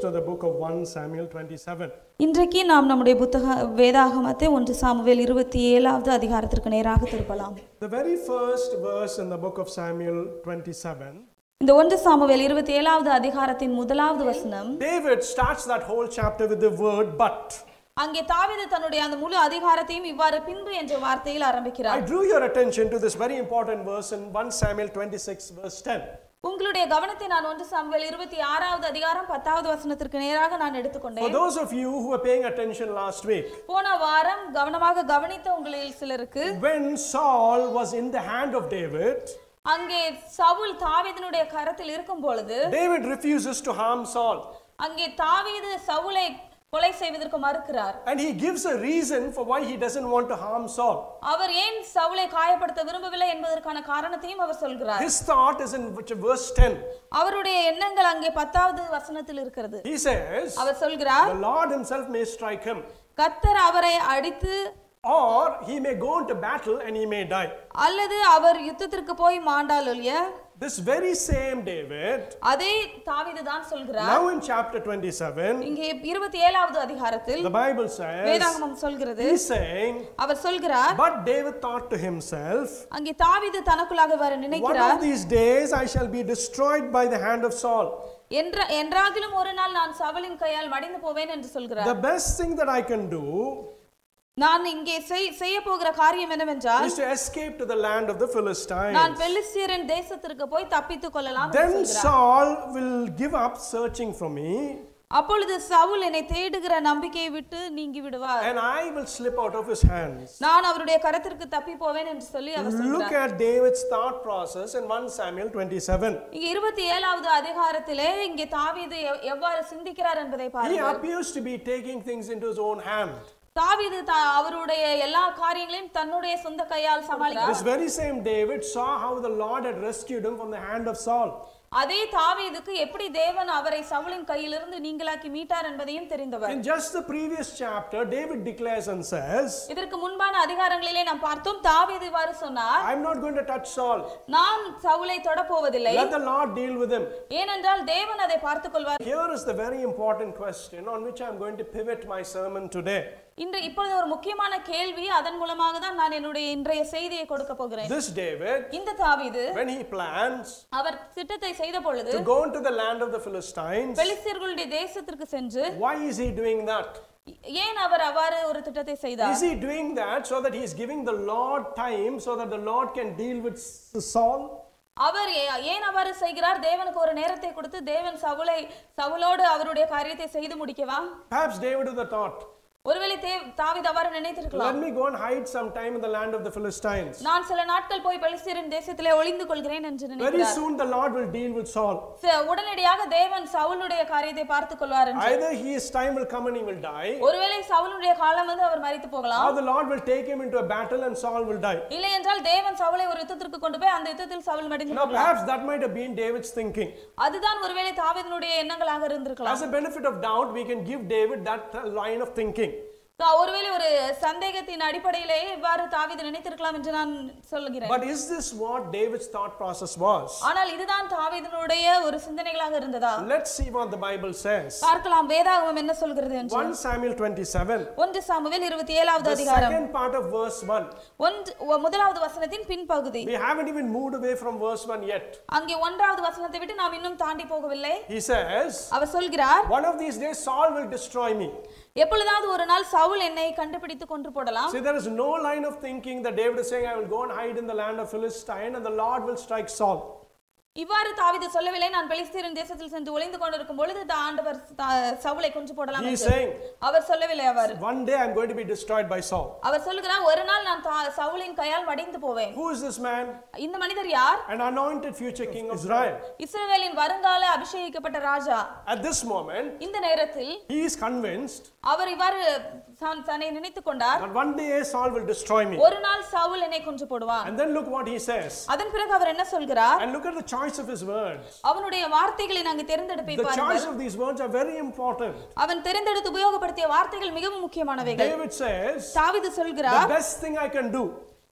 turn our Bibles to the book of 1 Samuel 27. இன்றைக்கு நாம் நம்முடைய புத்தக வேதாகமத்தை ஒன்று சாமுவேல் இருபத்தி ஏழாவது அதிகாரத்திற்கு நேராக திருப்பலாம் The very first verse in the book of Samuel 27, இந்த ஒன்று சாமுவேல் இருபத்தி ஏழாவது அதிகாரத்தின் முதலாவது வசனம் David starts that whole chapter with the word but. அங்கே தாவீது தன்னுடைய அந்த முழு அதிகாரத்தையும் இவ்வாறு பின்பு என்ற வார்த்தையில் I ஆரம்பிக்கிறார் drew your attention to this very important verse in 1 Samuel 26, verse 10. உங்களுடைய கவனத்தை நான் ஒன்று சாமுவேல் இருபத்தி ஆறாவது அதிகாரம் பத்தாவது வசனத்திற்கு நேராக நான் For எடுத்துக்கொண்டேன் those of you who were paying attention last week, போன வாரம் கவனமாக கவனித்த உங்களில் சிலருக்கு when Saul was in the hand of David, அங்கே சவுல் தாவீதினுடைய கரத்தில் இருக்கும் பொழுது David refuses to harm Saul. அங்கே தாவீது சவுலை கொலை செய்வதற்கு மறுக்கிறார் And he gives a reason for why he doesn't want to harm Saul. அவர் ஏன் சவுலை காயப்படுத்த விரும்பவில்லை என்பதற்கான காரணத்தையும் அவர் சொல்கிறார் His thought is in which- verse 10. அவருடைய எண்ணங்கள் அங்கே பத்தாவது வசனத்தில் இருக்கிறது He says, அவர் சொல்கிறார் The Lord himself may strike him, கத்தர் அவரை அடித்து or he may go into battle and he may die. அல்லது அவர் யுத்தத்திற்கு போய் மாண்டால் ஒழிய This very same David, அதே தாவீது தான் சொல்கிறார் now in chapter 27, இங்கே இருபத்தி ஏழாவது அதிகாரத்தில் the Bible says, வேதாகமம் சொல்கிறது he's saying, அவர் சொல்கிறார் But David thought to himself, அங்கே தாவீது தனக்குள்ளாக வர One நினைக்கிறார் of these days I shall be destroyed by the hand of Saul. என்ற என்றாகிலும் ஒரு நாள் நான் சவலின் கையால் மடிந்து போவேன் என்று சொல்கிறார் The best thing that I can do நான் இங்கே செய்- செய்ய போகிற காரியம் என்னவென்றால் is to escape to the land of the Philistines. நான் பெலிஸ்தியரின் தேசத்திற்கு போய் தப்பித்துக் கொள்ளலாம் என்று Then சொல்கிறார். Saul will give up searching for me, அப்பொழுது சவுல் என்னை தேடுகிற நம்பிக்கையை விட்டு நீங்கி விடுவார் and I will slip out of his hands. நான் அவருடைய கரத்திற்கு தப்பி போவேன் என்று சொல்லி அவர் Look சொல்கிறார் at David's thought process in 1 Samuel 27. இங்க இருபத்தி ஏழாவது அதிகாரத்திலே இங்கே தாவீது எவ்- எவ்வாறு சிந்திக்கிறார் என்பதை He பாருங்கள் appears to be taking things into his own hand. தாவீது அவருடைய எல்லா காரியங்களையும் தன்னுடைய சொந்த கையால் சமாளிக்கிறார் This very same David saw how the Lord had rescued him from the hand of Saul. அதே தாவீதுக்கு எப்படி தேவன் அவரை சவுலின் கையிலிருந்து நீங்களாக்கி மீட்டார் என்பதையும் தெரிந்தவர் In just the previous chapter, David declares and says, இதற்கு முன்பான அதிகாரங்களிலே நாம் பார்த்தோம் தாவீது இவ்வாறு சொன்னார் I'm not going to touch Saul. நான் சவுலை தொடப்போவதில்லை Let the Lord deal with him. ஏனென்றால் தேவன் அதை பார்த்துக் கொள்வார் Here is the very important question on which I'm going to pivot my sermon today. இன்று இப்பொழுது ஒரு முக்கியமான கேள்வி அதன் மூலமாக தான் நான் என்னுடைய இன்றைய செய்தியை கொடுக்க போகிறேன் This David, இந்த தாவீது when he plans அவர் திட்டத்தை செய்த பொழுது to go into the land of the Philistines, பெலிஸ்தியர்களுடைய தேசத்திற்கு சென்று why is he doing that? ஏன் அவர் அவ்வாறு ஒரு திட்டத்தை செய்தார் Is he doing that so that he's giving the Lord time so that the Lord can deal with Saul? அவர் ஏன் அவ்வாறு செய்கிறார் தேவனுக்கு ஒரு நேரத்தை கொடுத்து தேவன் சவுலை சவுலோடு அவருடைய காரியத்தை செய்து முடிக்கவா Perhaps David have thought, ஒருவேளை தாவீது அவ்வாறு நினைத்திருக்கலாம் let me go and hide some time in the land of the Philistines. நான் சில நாட்கள் போய் பெலிஸ்தியரின் தேசத்திலே ஒளிந்து கொள்கிறேன் என்று Very நினைக்கிறார் soon the Lord will deal with Saul. உடனடியாக தேவன் சவுலுடைய காரியத்தை பார்த்துக் கொள்வார் என்று Either his time will come and he will die, ஒருவேளை சவுலுடைய காலம் வந்து அவர் மரித்து போகலாம் or the Lord will take him into a battle and Saul will die. இல்லை என்றால் தேவன் சவுலை ஒரு யுத்தத்திற்கு கொண்டு போய் அந்த யுத்தத்தில் சவுல் மடிந்து Now, perhaps that might have been David's thinking. அதுதான் ஒருவேளை தாவீதினுடைய எண்ணங்களாக இருந்திருக்கலாம் As a benefit of doubt, we can give David that uh, line of thinking. ஒருவேளை ஒரு சந்தேகத்தின் அடிப்படையிலேயே இவ்வாறு தாவீது நினைத்திருக்கலாம் என்று நான் சொல்லுகிறேன் But is this what David's thought process was? ஆனால் இதுதான் தாவீதினுடைய ஒரு சிந்தனைகளாக இருந்ததா Let's see what the Bible says. பார்க்கலாம் வேதாகமம் என்ன சொல்கிறது என்று 1 Samuel 27, ஒன்று சாமுவேல் இருபத்தி ஏழாவது the அதிகாரம் second part of verse 1. ஒன்று முதலாவது வசனத்தின் பின்பகுதி We haven't even moved away from verse 1 yet. அங்கே ஒன்றாவது வசனத்தை விட்டு நாம் இன்னும் தாண்டி போகவில்லை He says, அவர் சொல்கிறார் One of these days Saul will destroy me. எப்பொழுதாவது ஒரு நாள் சவுல் என்னை கண்டுபிடித்து கொன்று போடலாம் See, there is no line of thinking that David is saying, I will go and hide in the land of Philistine and the Lord will strike Saul. இவ்வாறு தாவீது சொல்லவில்லை நான் பெலிஸ்தீரின் தேசத்தில் சென்று ஒளிந்து கொண்டிருக்கும் பொழுது ஆண்டவர் சவுலை கொன்று போடலாம் அவர் சொல்லவில்லை அவர் One day I'm going to be destroyed by Saul. அவர் சொல்கிறார் ஒரு நாள் நான் சவுலின் கையால் மடிந்து போவேன் Who is this man? இந்த மனிதர் யார் An anointed future king of Israel. இஸ்ரவேலின் வருங்கால அபிஷேகிக்கப்பட்ட ராஜா At this moment, இந்த நேரத்தில் he is convinced அவர் இவ்வாறு தன்னை நினைத்துக் கொண்டார் that one day Saul will destroy me. ஒரு நாள் சவுல் என்னை கொன்று போடுவான் And then look what he says. அதன் பிறகு அவர் என்ன சொல்கிறார் And look at the choice of his words. அவனுடைய வார்த்தைகளை நாங்கள் தேர்ந்தெடுப்பை The பாருங்கள் choice of these words are very important. அவன் தெரிந்தெடுத்து உபயோகப்படுத்திய வார்த்தைகள் மிகவும் முக்கியமானவைகள் David says, தாவீது The சொல்கிறார் best thing I can do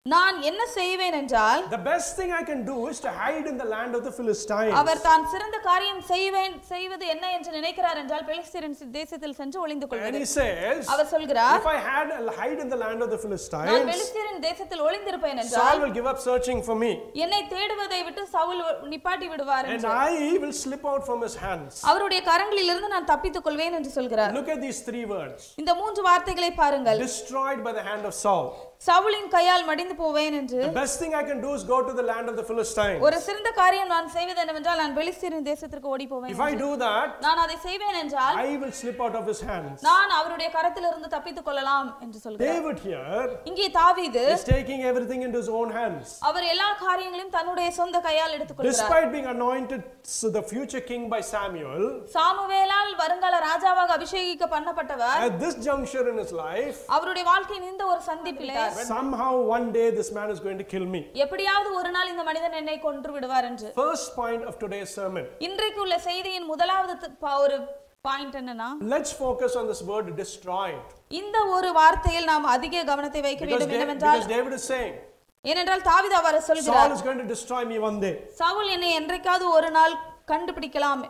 நான் என்ன செய்வேன் என்றால் The best thing I can do is to hide in the land of the Philistines. அவர் தான் சிறந்த காரியம் செய்வேன் செய்வது என்ன என்று நினைக்கிறார் என்றால் பெலிஸ்தீரின் தேசத்தில் சென்று ஒளிந்து And கொள்வது he says, அவர் சொல்கிறார் if I had hide in the land of the நான் Philistines, பெலிஸ்தீரின் தேசத்தில் ஒளிந்திருப்பேன் Saul என்றால் will give up searching for me. என்னை தேடுவதை விட்டு சவுல் நிப்பாட்டி விடுவார் And என்று I will slip out from his hands. அவருடைய கரங்களிலிருந்து நான் தப்பித்துக் கொள்வேன் என்று சொல்கிறார் Look at these three words. இந்த மூன்று வார்த்தைகளை பாருங்கள் Destroyed by the hand of Saul. சவுலின் கையால் மடிந்து போவேன் என்று The best thing I can do is go to the land of the Philistines. ஒரு சிறந்த காரியம் நான் செய்வது என்னவென்றால் நான் பெலிஸ்தீரின் தேசத்திற்கு ஓடி போவேன் If I do that, நான் அதை செய்வேன் என்றால் I will slip out of his hands. நான் அவருடைய கரத்திலிருந்து தப்பித்துக் கொள்ளலாம் என்று சொல்கிறார் David here இங்கே தாவீது is taking everything into his own hands. அவர் எல்லா காரியங்களையும் தன்னுடைய சொந்த கையால் எடுத்துக்கொள்கிறார் Despite being anointed so the future king by Samuel, சாமுவேலால் வருங்கால ராஜாவாக அபிஷேகிக்க பண்ணப்பட்டவர் at this juncture in his life, அவருடைய வாழ்க்கையின் இந்த ஒரு சந்திப்பிலே somehow one day this man is going to kill me. எப்படியாவது ஒரு நாள் இந்த மனிதன் என்னை கொன்று விடுவார் என்று First point of today's sermon. இன்றைக்கு உள்ள செய்தியின் முதலாவது ஒரு பாயிண்ட் என்னன்னா Let's focus on this word destroyed. இந்த ஒரு வார்த்தையில் நாம் அதிக கவனத்தை வைக்க வேண்டும் என்னவென்றால் because David is saying, ஏனென்றால் தாவீது அவர் Saul சொல்கிறார் is going to destroy me one day. Saul என்னை என்றைக்காவது ஒரு நாள் கண்டுபிடிக்கலாம்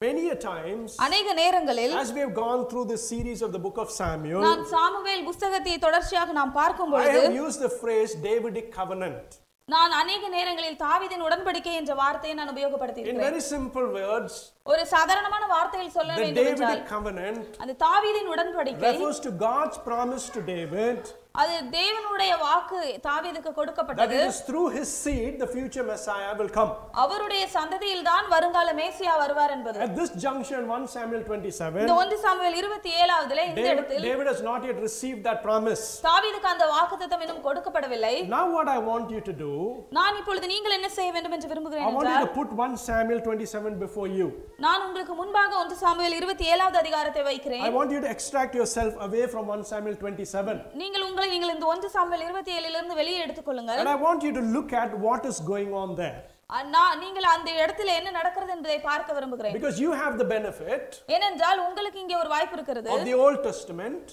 Many a times, அநேக நேரங்களில் as we have gone through this series of the book of Samuel, நான் சாமுவேல் புஸ்தகத்தை தொடர்ச்சியாக நாம் பார்க்கும் I பொழுது have used the phrase Davidic covenant. நான் அநேக நேரங்களில் தாவீதின் உடன்படிக்கை என்ற வார்த்தையை நான் உபயோகப்படுத்தி In இருக்கிறேன் very simple words, ஒரு சாதாரணமான வார்த்தையில் சொல்ல the வேண்டும் என்றால் Davidic covenant அந்த தாவீதின் உடன்படிக்கை refers to God's promise to David அது தேவனுடைய வாக்கு தாவீதுக்கு that கொடுக்கப்பட்டது it is through his seed the future Messiah will come. அவருடைய சந்ததியில் தான் வருங்கால மேசியா வருவார் என்பது At this junction, 1 Samuel 27, இந்த ஒன்று சாமுவேல் இருபத்தி ஏழாவதுல இந்த David, இடத்தில் David has not yet received that promise. தாவீதுக்கு அந்த வாக்குத்தத்தம் இன்னும் கொடுக்கப்படவில்லை Now, what I want you to do, நான் இப்பொழுது நீங்கள் என்ன செய்ய வேண்டும் என்று I விரும்புகிறேன் want you to put 1 Samuel 27 before you. நான் உங்களுக்கு முன்பாக ஒன்று சாமுவேல் இருபத்தி ஏழாவது அதிகாரத்தை வைக்கிறேன் I want you to extract yourself away from 1 Samuel 27. நீங்கள் உங்களை நீங்கள் இந்த ஒன்று சாமுவேல் இருபத்தி ஏழிலிருந்து வெளியே எடுத்துக்கொள்ளுங்கள். And I want you to look at what is going on there. நான் நீங்கள் அந்த இடத்துல என்ன நடக்கிறது என்பதை பார்க்க விரும்புகிறேன். Because you have the benefit ஏனென்றால் உங்களுக்கு இங்கே ஒரு வாய்ப்பு இருக்கிறது. of the Old Testament,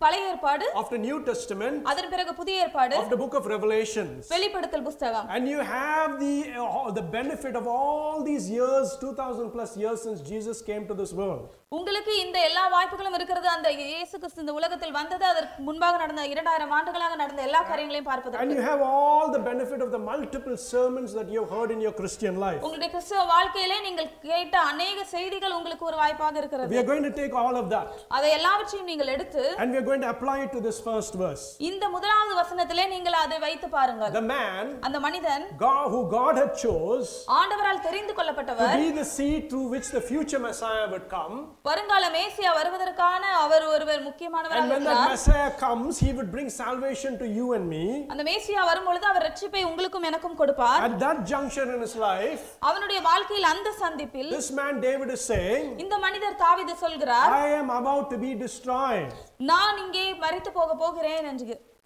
பழைய ஏற்பாடு of the New Testament, அதன் பிறகு புதிய ஏற்பாடு of the book of Revelations. வெளிப்படுத்தல் புஸ்தகம் And you have the, uh, the benefit of all these years, 2000 plus years since Jesus came to this world. உங்களுக்கு இந்த எல்லா வாய்ப்புகளும் இருக்கிறது அந்த இயேசு கிறிஸ்து இந்த உலகத்தில் வந்தது அதற்கு முன்பாக நடந்த இரண்டாயிரம் ஆண்டுகளாக நடந்த எல்லா காரியங்களையும் And பார்ப்பதற்கு you have all the benefit of the multiple sermons that you have heard in your Christian life. உங்களுடைய கிறிஸ்துவ வாழ்க்கையிலே நீங்கள் கேட்ட அநேக செய்திகள் உங்களுக்கு ஒரு வாய்ப்பாக இருக்கிறது We are going to take all of that அதை எல்லாவற்றையும் நீங்கள் எடுத்து and we are going to apply it to this first verse. இந்த முதலாவது வசனத்திலே நீங்கள் அதை வைத்து பாருங்கள் The man அந்த மனிதன் God, who God had chose ஆண்டவரால் தெரிந்து to கொள்ளப்பட்டவர் be the seed through which the future Messiah would come. வருங்கால மேசியா வருவதற்கான அவர் ஒருவர் முக்கியமானவராக And when that இருக்கிறார் Messiah comes, he would bring salvation to you and me. அந்த மேசியா வரும்பொழுது அவர் ரட்சிப்பை உங்களுக்கும் எனக்கும் கொடுப்பார் At that juncture in his life, அவனுடைய வாழ்க்கையில் அந்த சந்திப்பில் this man David is saying, இந்த மனிதர் தாவீது சொல்கிறார் I am about to be destroyed. நான் இங்கே மறித்து போக போகிறேன் என்று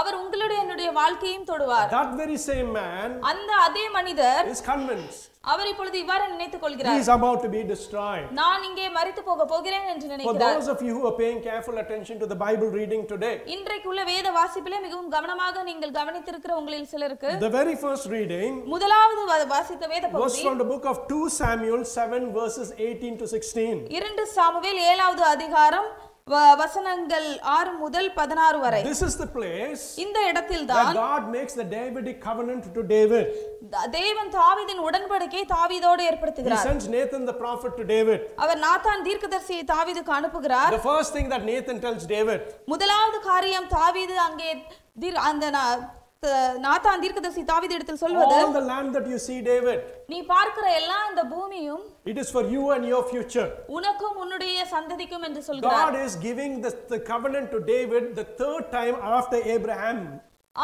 அவர் உங்களுடைய என்னுடைய வாழ்க்கையும் தொடுவார் That very same man அந்த அதே மனிதர் is convinced அவர் இப்பொழுது இவ்வாறு நினைத்துக் he கொள்கிறார் is about to be destroyed. நான் இங்கே மரித்து போக போகிறேன் என்று For நினைக்கிறார் those of you who are paying careful attention to the Bible reading today, இன்றைக்கு உள்ள வேத வாசிப்பிலே மிகவும் கவனமாக நீங்கள் கவனித்திருக்கிற உங்களில் சிலருக்கு the very first reading முதலாவது வாசித்த வேத was பகுதி from the book of 2 Samuel 7 verses 18 to 16. இரண்டு சாமுவேல் ஏழாவது அதிகாரம் வசனங்கள் ஆறு முதல் பதினாறு வரை This is the place இந்த இடத்தில் தான் God makes the Davidic covenant to David. தேவன் தாவீதின் உடன்படிக்கை தாவீதோடு He ஏற்படுத்துகிறார் sends Nathan the prophet to David. அவர் நாத்தான் தீர்க்கதரிசியை தாவீதுக்கு அனுப்புகிறார் The first thing that Nathan tells David முதலாவது காரியம் தாவீது அங்கே அந்த த- நாத்தான் தீர்க்கதரிசி தாவீது இடத்தில் சொல்வது all the land that you see, David, நீ பார்க்கிற எல்லா இந்த பூமியும் it is for you and your future. உனக்கும் உன்னுடைய சந்ததிக்கும் என்று சொல்கிறார் God is giving the, the covenant to David the third time after Abraham.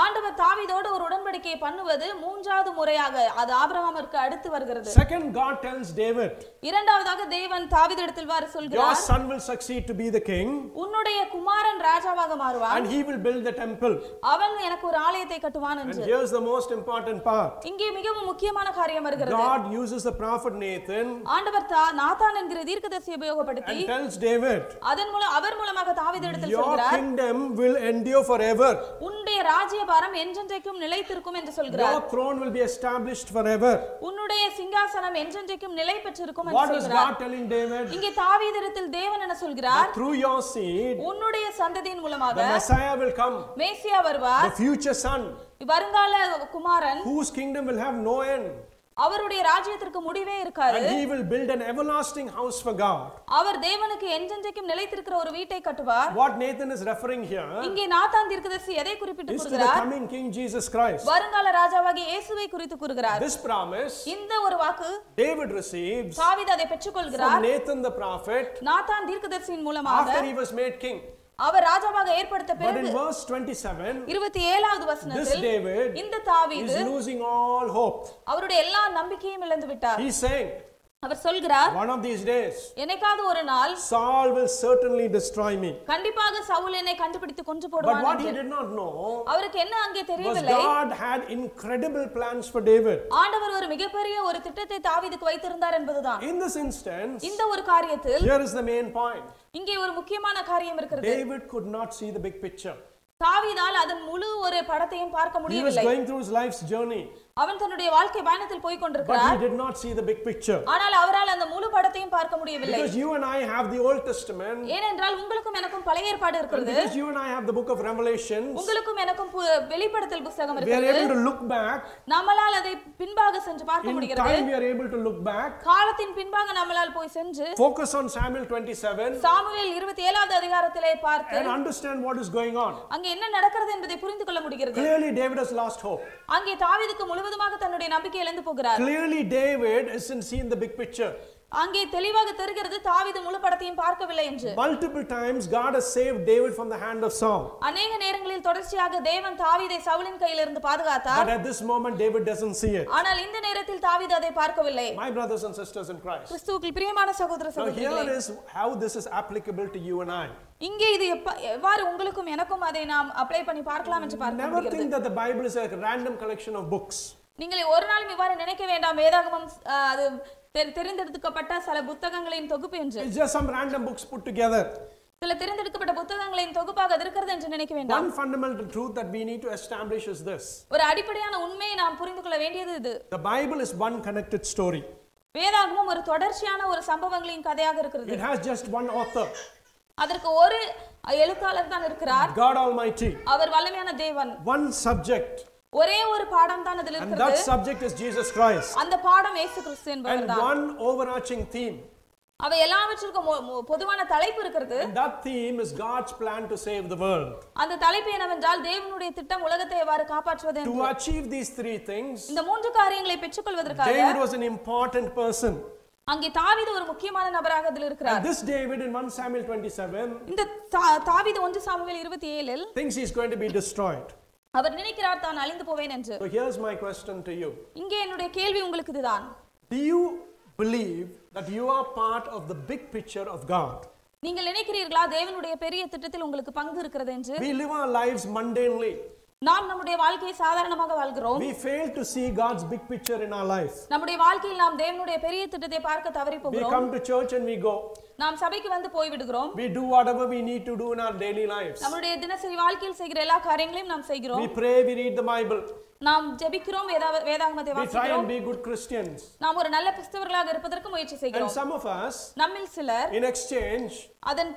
ஆண்டவர் தாவீதோடு ஒரு உடன்படிக்கையை பண்ணுவது மூன்றாவது முறையாக அது ஆபிரகாமிற்கு அடுத்து வருகிறது. Second, God tells David, இரண்டாவதாக தேவன் தாவீதிடத்தில் வாறு Your சொல்கிறார் son will succeed to be the king, உன்னுடைய குமாரன் ராஜாவாக மாறுவான். and he will build the temple. அவன் எனக்கு ஒரு ஆலயத்தை கட்டுவான் And என்று. here's the most important part. இங்கே மிகவும் முக்கியமான காரியம் வருகிறது. God uses the prophet Nathan ஆண்டவர் நாத்தான் என்கிற தீர்க்கதரிசியை உபயோகப்படுத்தி and tells David, அதன் மூலம் அவர் மூலமாக தாவீதிடத்தில் Your சொல்கிறார் kingdom will endure forever. உன்னுடைய ராஜ்யபாரம் என்றென்றைக்கும் நிலைத்திருக்கும் என்று சொல்கிறார் Your throne will be established forever. உன்னுடைய சிங்காசனம் என்றென்றைக்கும் நிலை பெற்றிருக்கும் என்று What சொல்கிறார் God telling David? இங்கே தாவீதிடத்தில் தேவன் என்ன சொல்கிறார் Through your seed, உன்னுடைய சந்ததியின் மூலமாக the Messiah will come, மேசியா வருவார் the future son, வருங்கால குமாரன் whose kingdom will have no end. அவருடைய ராஜ்யத்திற்கு முடிவே இருக்காது And he will build an everlasting house for God. அவர் தேவனுக்கு என்றென்றைக்கும் நிலைத்திருக்கிற ஒரு வீட்டை கட்டுவார் What Nathan is referring here இங்கே நாத்தான் தீர்க்கதரிசி எதை குறிப்பிட்டு to the கூறுகிறார் coming King Jesus Christ. வருங்கால ராஜாவாகிய இயேசுவை குறித்து கூறுகிறார் This promise இந்த ஒரு வாக்கு David receives தாவீது அதை from பெற்றுக்கொள்கிறார் Nathan the prophet நாத்தான் தீர்க்கதரிசியின் மூலமாக after he was made king. அவர் ராஜாவாக ஏற்படுத்த But in பிறகு verse 27, இருபத்தி ஏழாவது this வசனத்தில் David இந்த is தாவீது losing all hope. அவருடைய எல்லா நம்பிக்கையும் இழந்து விட்டார் He's saying, அவர் சொல்கிறார் One of these days, என்னைக்காவது ஒரு நாள் Saul will certainly destroy me. கண்டிப்பாக சவுல் என்னை கண்டுபிடித்து கொன்று But போடுவான் what he did not know அவருக்கு என்ன அங்கே தெரியவில்லை God had incredible plans for David. ஆண்டவர் ஒரு மிகப்பெரிய ஒரு திட்டத்தை தாவீதுக்கு வைத்திருந்தார் என்பதுதான் In this instance, இந்த ஒரு காரியத்தில் here is the main point இங்கே ஒரு முக்கியமான காரியம் இருக்கிறது David could not see the big picture. தாவீதால் அதன் முழு ஒரு படத்தையும் பார்க்க He was முடியவில்லை going through his life's journey, அவன் தன்னுடைய வாழ்க்கை பயணத்தில் போய் but கொண்டிருக்கிறார் he did not see the big picture. ஆனால் அவரால் அந்த முழு படத்தையும் பார்க்க முடியவில்லை. Because you and I have the Old Testament, ஏனென்றால் உங்களுக்கும் எனக்கும் பழைய ஏற்பாடு இருக்கிறது. because you and I have the book of Revelations, உங்களுக்கும் எனக்கும் வெளிப்படுத்தல் புஸ்தகம் we are இருக்கிறது. able to look back. நம்மளால் அதை பின்பாக சென்று பார்க்க In முடிகிறது. time, we are able to look back, காலத்தின் பின்பாக நம்மளால் போய் சென்று focus on Samuel 27, சாமுவேல் இருபத்தி ஏழாவது அதிகாரத்திலே பார்த்து and understand what is going on. அங்கே என்ன நடக்கிறது என்பதை புரிந்து கொள்ள முடிகிறது. Clearly, David has lost hope. அங்கே தாவீதுக்கு முழுவதுமாக தன்னுடைய நம்பிக்கை இழந்து போகிறார் Clearly, David isn't seeing the big picture. அங்கே தெளிவாக தெரிகிறது தாவீது முழு படத்தையும் பார்க்கவில்லை என்று Multiple times, God has saved David from the hand of Saul. அநேக நேரங்களில் தொடர்ச்சியாக தேவன் தாவீதை சவுலின் கையிலிருந்து பாதுகாத்தார் But at this moment, David doesn't see it. ஆனால் இந்த நேரத்தில் தாவீது அதை பார்க்கவில்லை My brothers and sisters in Christ. கிறிஸ்துவுக்குள் பிரியமான சகோதர here சகோதரிகளே is how this is applicable to you and I. இங்கே இது எவ்வாறு உங்களுக்கும் எனக்கும் அதை நாம் அப்ளை பண்ணி பார்க்கலாம் என்று பார்க்க Never முடிகிறது think that the Bible is a random collection of books. நீங்கள் ஒரு நாளும் இவ்வாறு நினைக்க வேண்டாம். வேதாகமம் அது தெரி- தெரிந்தெடுக்கப்பட்ட சில புத்தகங்களின் தொகுப்பு என்று. Just some random books put together. சில தெரிந்தெடுக்கப்பட்ட புத்தகங்களின் தொகுப்பாக இருக்கிறது என்று நினைக்க வேண்டாம். One fundamental truth that we need to establish is this. ஒரு அடிப்படையான உண்மையை நாம் புரிந்து கொள்ள வேண்டியது இது. The Bible is one connected story, வேதாகமம் ஒரு தொடர்ச்சியான ஒரு சம்பவங்களின் கதையாக இருக்கிறது. It has just one author, அதற்கு ஒரு எழுத்தாளர் தான் இருக்கிறார். God Almighty, அவர் வல்லமையான தேவன். One subject, ஒரே ஒரு பாடம் தான் அதில் and இருக்கிறது that subject is Jesus Christ, அந்த பாடம் இயேசு கிறிஸ்து என்பவர் and தான் one overarching theme. அவை எல்லாவற்றிற்கும் பொதுவான தலைப்பு இருக்கிறது that theme is God's plan to save the world. அந்த தலைப்பு என்னவென்றால் தேவனுடைய திட்டம் உலகத்தை எவ்வாறு காப்பாற்றுவது என்று. To achieve these three things, இந்த மூன்று காரியங்களை பெற்றுக்கொள்வதற்காக David was an important person. அங்கே தாவீது ஒரு முக்கியமான நபராக அதில் இருக்கிறார் this David in 1 Samuel 27 இந்த தா- தாவீது ஒன்று சாமுவேல் இருபத்தி ஏழில் thinks he's going to be destroyed. அவர் நினைக்கிறார் தான் அழிந்து போவேன் என்று So here's my question to you இங்கே என்னுடைய கேள்வி உங்களுக்கு இதுதான் Do you believe that you are part of the big picture of God? நீங்கள் நினைக்கிறீர்களா தேவனுடைய பெரிய திட்டத்தில் உங்களுக்கு பங்கு இருக்கிறது என்று We live our lives mundanely. நாம் நம்முடைய வாழ்க்கையை சாதாரணமாக வாழ்கிறோம் We fail to see God's big picture in our life. நம்முடைய வாழ்க்கையில் நாம் தேவனுடைய பெரிய திட்டத்தை பார்க்க தவறி We போகிறோம் come to church and we go. நாம் சபைக்கு வந்து போய்விடுகிறோம் We do whatever we need to do in our daily lives. நம்முடைய தினசரி வாழ்க்கையில் செய்கிற எல்லா காரியங்களையும் நாம் செய்கிறோம் We pray, we read the Bible. நாம் ஜெபிக்கிறோம் வேதா- வேதாகமத்தை We try வாசிக்கிறோம் and be good Christians. நாம் ஒரு நல்ல கிறிஸ்தவர்களாக இருப்பதற்கு முயற்சி And செய்கிறோம் some of us, நம்மில் சிலர் in exchange, அதன்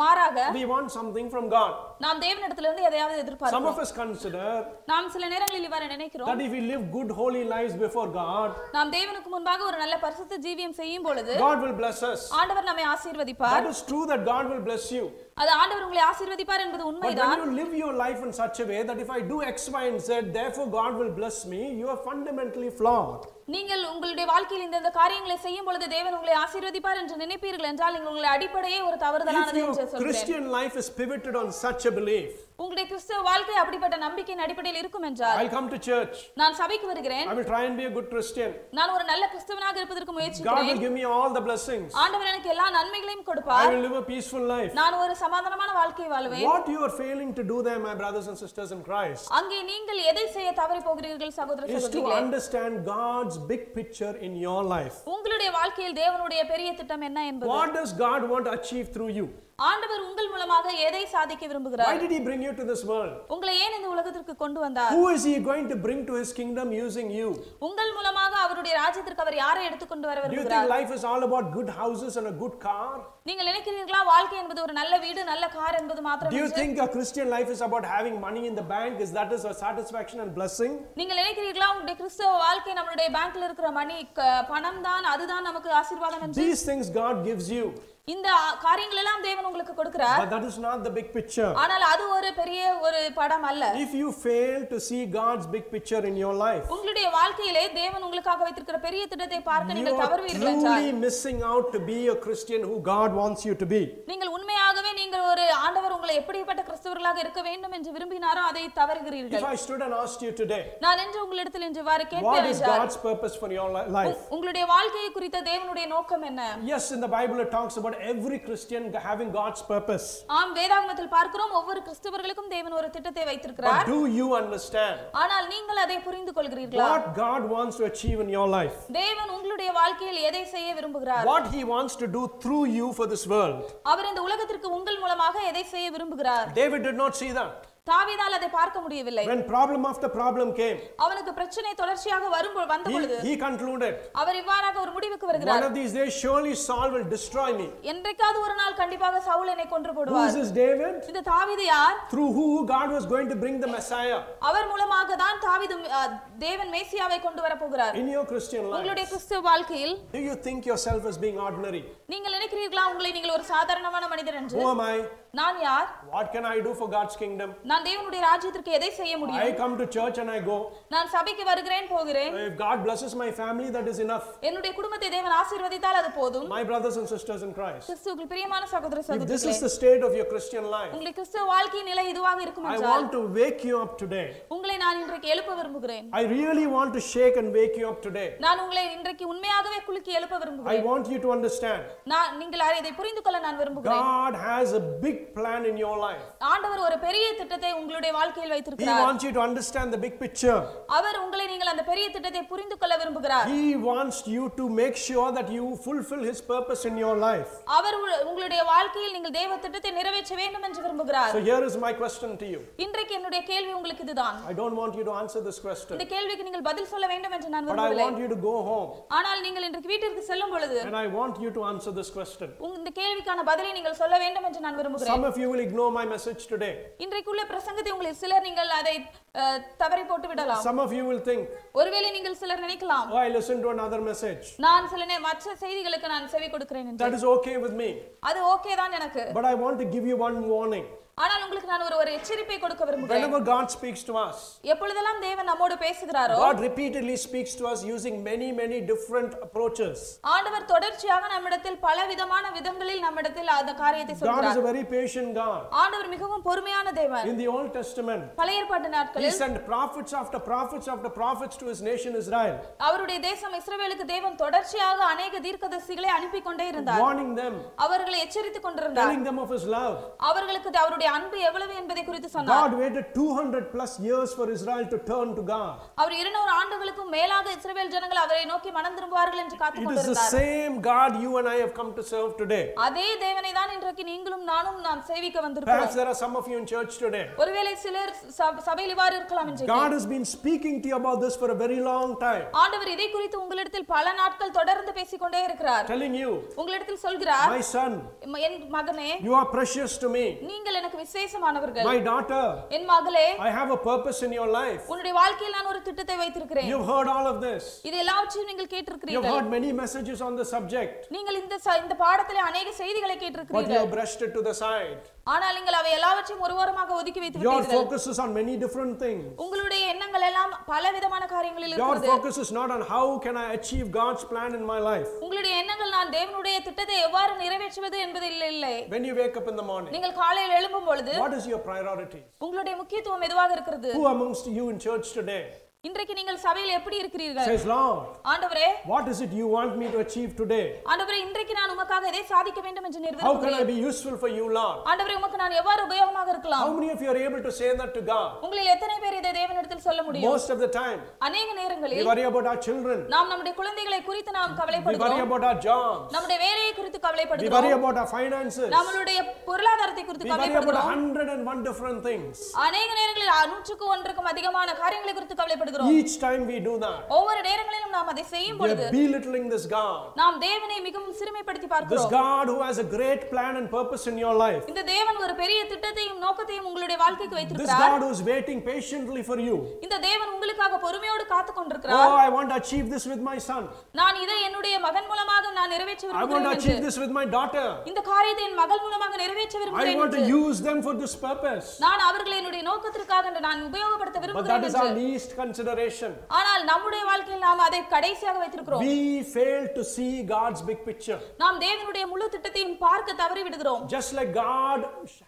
மாறாக we want something from God. நாம் தேவனிடத்திலிருந்து எதையாவது Some எதிர்பார்க்கிறோம் of us consider நாம் சில நேரங்களில் இவ்வாறு நினைக்கிறோம் that if we live good, holy lives before God, நாம் தேவனுக்கு முன்பாக ஒரு நல்ல பரிசுத்த ஜீவியம் செய்யும் பொழுது God will bless us. ஆண்டவர் நம்மை ఆమె that is true that god will bless you. அது ஆண்டவர் உங்களை ஆசீர்வதிப்பார் என்பது But உண்மைதான் when you live your life in such a way that if I do X, Y, and Z, therefore God will bless me, you are fundamentally flawed. நீங்கள் உங்களுடைய வாழ்க்கையில் இந்த இந்த காரியங்களை செய்யும் பொழுது தேவன் உங்களை ஆசீர்வதிப்பார் என்று நினைப்பீர்கள் என்றால் நீங்கள் உங்களுடைய அடிப்படையே ஒரு If தவறுதலானது your என்று சொல்கிறேன் Christian life is pivoted on such a belief, உங்களுடைய கிறிஸ்தவ வாழ்க்கை அப்படிப்பட்ட நம்பிக்கையின் அடிப்படையில் இருக்கும் என்றால் I'll come to church. நான் சபைக்கு வருகிறேன் I will try and be a good Christian. நான் ஒரு நல்ல கிறிஸ்தவனாக இருப்பதற்கு God will முயற்சிக்கிறேன் give me all the blessings. ஆண்டவர் எனக்கு எல்லா நன்மைகளையும் I கொடுப்பார் will live a peaceful life. நான் ஒரு சமாதானமான வாழ்க்கை வாழ்வேன் What you are failing to do there, my brothers and sisters in Christ, அங்கே நீங்கள் எதை செய்ய தவறி போகிறீர்கள் சகோதர is to சகோதரிகளே understand God's big picture in your life. உங்களுடைய வாழ்க்கையில் தேவனுடைய பெரிய திட்டம் என்ன என்பது What does God want to achieve through you? ஆண்டவர் உங்கள் மூலமாக எதை சாதிக்க Why விரும்புகிறார் did He bring you to this world? உங்களை ஏன் இந்த உலகத்திற்கு கொண்டு வந்தார் Who is He going to bring to His kingdom using you? உங்கள் மூலமாக அவருடைய ராஜ்யத்திற்கு அவர் யாரை எடுத்துக்கொண்டு வர Do you think விரும்புகிறார் life is all about good houses and a good car? நீங்கள் நினைக்கிறீர்களா வாழ்க்கை என்பது ஒரு நல்ல வீடு நல்ல கார் என்பது மாத்திரம் Do you என்று? think a Christian life is about having money in the bank? Is that is a satisfaction and blessing? நீங்கள் நினைக்கிறீர்களா உங்களுடைய கிறிஸ்தவ வாழ்க்கை நம்மளுடைய பேங்க்ல இருக்கிற மணி க- பணம் தான் அதுதான் நமக்கு ஆசீர்வாதம் என்று These things God gives you, இந்த காரியங்கள் எல்லாம் தேவன் உங்களுக்கு கொடுக்கிறார் but that is not the big picture. ஆனால் அது ஒரு பெரிய ஒரு படம் அல்ல If you fail to see God's big picture in your life, உங்களுடைய வாழ்க்கையிலே தேவன் உங்களுக்காக வைத்திருக்கிற பெரிய திட்டத்தை பார்க்க you நீங்கள் are தவறுவீர்கள் என்றால் truly missing out to be a Christian who God wants you to be. நீங்கள் உண்மையாகவே நீங்கள் ஒரு ஆண்டவர் உங்களை எப்படிப்பட்ட கிறிஸ்தவர்களாக இருக்க வேண்டும் என்று விரும்பினாரோ அதை If தவறுகிறீர்கள் I stood and asked you today, நான் என்று உங்களிடத்தில் இன்று what கேட்பேன் is என்றால் God's purpose for your li- life? உங்களுடைய வாழ்க்கையை குறித்த தேவனுடைய நோக்கம் என்ன Yes, in the Bible it talks about every Christian having God's purpose. ஆம் வேதாகமத்தில் பார்க்கிறோம் ஒவ்வொரு கிறிஸ்தவர்களுக்கும் தேவன் ஒரு திட்டத்தை வைத்திருக்கிறார் But do you understand ஆனால் நீங்கள் அதை புரிந்து கொள்கிறீர்களா what God wants to achieve in your life? தேவன் உங்களுடைய வாழ்க்கையில் எதை செய்ய விரும்புகிறார் What He wants to do through you for this world? அவர் இந்த உலகத்திற்கு உங்கள் மூலமாக எதை செய்ய விரும்புகிறார் David did not see that. தாவீதால் அதை பார்க்க முடியவில்லை When problem after problem came, அவனுக்கு பிரச்சனை தொடர்ச்சியாக வரும் வந்த பொழுது he concluded, அவர் இவ்வாறாக ஒரு முடிவுக்கு One வருகிறார் of these days, surely Saul will destroy me. என்றைக்காவது ஒரு நாள் கண்டிப்பாக சவுல் என்னை கொன்று Who போடுவார் is this David? இந்த தாவீது யார் Through who God was going to bring the Messiah அவர் மூலமாக தான் தாவீது தேவன் மேசியாவை கொண்டு வர போகிறார் in your Christian உங்களுடைய life. கிறிஸ்துவ வாழ்க்கையில் Do you think yourself as being ordinary? நீங்கள் நினைக்கிறீர்களா உங்களை நீங்கள் ஒரு சாதாரணமான மனிதர் என்று Who am I? நான் யார் What can I do for God's kingdom? நான் தேவனுடைய ராஜ்யத்திற்கு எதை செய்ய முடியும் I come to church and I go. நான் சபைக்கு வருகிறேன் போகிறேன் If God blesses my family, that is enough. என்னுடைய குடும்பத்தை தேவன் ஆசீர்வதித்தால் அது போதும் My brothers and sisters in Christ. கிறிஸ்துவுக்கு பிரியமான சகோதர If this சகோதரிகளே is the state of your Christian life, உங்களுடைய கிறிஸ்துவ வாழ்க்கையின் நிலை இதுவாக இருக்கும் I என்றால் want to wake you up today. உங்களை நான் இன்றைக்கு எழுப்ப விரும்புகிறேன் I really want to shake and wake you up today. நான் உங்களை இன்றைக்கு உண்மையாகவே குலுக்கி எழுப்ப I விரும்புகிறேன் want you to understand நான் நீங்கள் அதை- இதை புரிந்து கொள்ள நான் விரும்புகிறேன் God has a big plan in your life. ஆண்டவர் ஒரு பெரிய திட்டத்தை உங்களுடைய வாழ்க்கையில் He வைத்திருக்கிறார் wants you to understand the big picture. அவர் உங்களை நீங்கள் அந்த பெரிய திட்டத்தை புரிந்து கொள்ள விரும்புகிறார் He wants you to make sure that you fulfill His purpose in your life. அவர் உ- உங்களுடைய வாழ்க்கையில் நீங்கள் தேவ திட்டத்தை நிறைவேற்ற வேண்டும் என்று விரும்புகிறார் So here is my question to you. இன்றைக்கு என்னுடைய கேள்வி உங்களுக்கு இதுதான் I don't want you to answer this question, இந்த கேள்விக்கு நீங்கள் பதில் சொல்ல வேண்டும் என்று நான் but I விரும்பவில்லை want you to go home ஆனால் நீங்கள் இன்றைக்கு வீட்டிற்கு செல்லும் பொழுது and I want you to answer this question. உங்க- இந்த கேள்விக்கான பதிலை நீங்கள் சொல்ல வேண்டும் என்று நான் விரும்புகிறேன் Some of you will ignore my message today. இன்றைக்குள்ள பிரசங்கத்தை உங்களில் சிலர் நீங்கள் அதை அஹ், தவறி போட்டு விடலாம் Some of you will think, ஒருவேளை நீங்கள் சிலர் நினைக்கலாம் oh, I listened to another message. நான் சில நே- மற்ற செய்திகளுக்கு நான் செவி கொடுக்கிறேன் என்று That is okay with me. அது ஓகே தான் எனக்கு But I want to give you one warning. ஆனால் உங்களுக்கு நான் ஒரு ஒரு எச்சரிப்பை கொடுக்க விரும்புகிறேன். Whenever God speaks to us, எப்பொழுதெல்லாம் தேவன் நம்மோடு பேசுகிறாரோ God repeatedly speaks to us using many, many different approaches. ஆண்டவர் தொடர்ச்சியாக நம்மிடத்தில் பல விதமான விதங்களில் நம்மிடத்தில் அந்த காரியத்தை God is சொல்கிறார். a very patient God. ஆண்டவர் மிகவும் பொறுமையான தேவன். In the Old Testament, பழைய ஏற்பாட்டு He நாட்களில் sent prophets after prophets after prophets to His nation Israel, அவருடைய தேசம் இஸ்ரவேலுக்கு தேவன் தொடர்ச்சியாக அநேக தீர்க்கதரிசிகளை அனுப்பி கொண்டே இருந்தார். Warning them, அவர்களை எச்சரித்துக் கொண்டிருந்தார். Telling them of His love. அவர்களுக்கு அவருடைய அன்பு எவ்வளவு என்பதை குறித்து சொன்னார் God waited 200 plus years for Israel to turn to God. அவர் இருநூறு ஆண்டுகளுக்கும் மேலாக இஸ்ரவேல் ஜனங்கள் அவரை நோக்கி மனம் திரும்புவார்கள் என்று காத்துக் It is the கொண்டிருந்தார் same God you and I have come to serve today. அதே தேவனை தான் இன்றைக்கு நீங்களும் நானும் நாம் சேவிக்க வந்திருக்கிறோம் Perhaps there are some of you in church today. ஒருவேளை சிலர் சப- சபையில் இவ்வாறு இருக்கலாம் என்று God has been speaking to you about this for a very long time, ஆண்டவர் இதை குறித்து உங்களிடத்தில் பல நாட்கள் தொடர்ந்து பேசிக்கொண்டே இருக்கிறார் telling you, உங்களிடத்தில் சொல்கிறார் My son, என் மகனே you are precious to me. நீங்கள் எனக்கு எனக்கு விசேஷமானவர்கள் My daughter, என் மகளே I have a purpose in your life. உன்னுடைய வாழ்க்கையில் நான் ஒரு திட்டத்தை வைத்திருக்கிறேன் You've heard all of this. இது எல்லாவற்றையும் நீங்கள் You've கேட்டிருக்கிறீர்கள் heard many messages on the subject, நீங்கள் இந்த ச- இந்த பாடத்திலே அநேக செய்திகளை but you கேட்டிருக்கிறீர்கள் have brushed it to the side. ஆனால் நீங்கள் அவை எல்லாவற்றையும் ஒரு ஓரமாக ஒதுக்கி வைத்து Your விட்டீர்கள் focus is on many different things. உங்களுடைய எண்ணங்கள் எல்லாம் பல விதமான காரியங்களில் Your இருக்கிறது focus is not on how can I achieve God's plan in my life. உங்களுடைய எண்ணங்கள் நான் தேவனுடைய திட்டத்தை எவ்வாறு நிறைவேற்றுவது என்பதில் இல்லை When you wake up in the morning, நீங்கள் காலையில் எழும்பும் பொழுது what is your priority? உங்களுடைய முக்கியத்துவம் எதுவாக இருக்கிறது Who amongst you in church today இன்றைக்கு நீங்கள் சபையில் எப்படி இருக்கிறீர்கள்? Says, Lord, ஆண்டவரே what is it you want me to achieve today? ஆண்டவரே இன்றைக்கு நான் உமக்காக எதை சாதிக்க வேண்டும் என்று நீர் How can I be useful for you, Lord? ஆண்டவரே உமக்கு நான் எவ்வாறு உபயோகமாக இருக்கலாம்? How many of you are able to say that to God? உங்களில் எத்தனை பேர் இதை தேவனிடத்தில் சொல்ல முடியும்? Most of the time, அநேக we நேரங்களில் worry about our children, நாம் நம்முடைய குழந்தைகளை குறித்து நாம் we worry கவலைப்படுகிறோம். about our jobs, நம்முடைய வேலையை குறித்து we worry கவலைப்படுகிறோம் about our finances, நம்மளுடைய பொருளாதாரத்தை குறித்து we worry about a கவலைப்படுகிறோம். hundred and one different things. அநேக நேரங்களில் நூற்றுக்கு ஒன்றுக்கும் அதிகமான காரியங்களை குறித்து கவலைப்படுகிறோம். Each time we do that, ஒவ்வொரு நேரங்களிலும் நாம் அதை செய்யும் we பொழுது are belittling this God. நாம் தேவனை மிகவும் சிறுமைப்படுத்தி This பார்க்கிறோம் God who has a great plan and purpose in your life. இந்த தேவன் ஒரு பெரிய திட்டத்தையும் நோக்கத்தையும் உங்களுடைய வாழ்க்கைக்கு This வைத்திருக்கிறார் God who is waiting patiently for you. இந்த தேவன் உங்களுக்காக பொறுமையோடு காத்து Oh, கொண்டிருக்கிறார் I want to achieve this with my son. நான் இதை என்னுடைய மகன் மூலமாக நான் நிறைவேற்ற I want to விரும்புகிறேன் achieve என்று this with my daughter. இந்த காரியத்தை என் மகள் மூலமாக நிறைவேற்ற I விரும்புகிறேன் want to என்று use them for this purpose. நான் அவர்களை என்னுடைய நோக்கத்திற்காக என்று நான் உபயோகப்படுத்த But that விரும்புகிறேன் is our என்று least consideration. ஆனால் நம்முடைய வாழ்க்கையில் நாம் அதை கடைசியாக வைத்திருக்கிறோம் We fail to see God's big picture. நாம் தேவனுடைய முழு திட்டத்தையும் பார்க்க தவறி விடுகிறோம் Just like God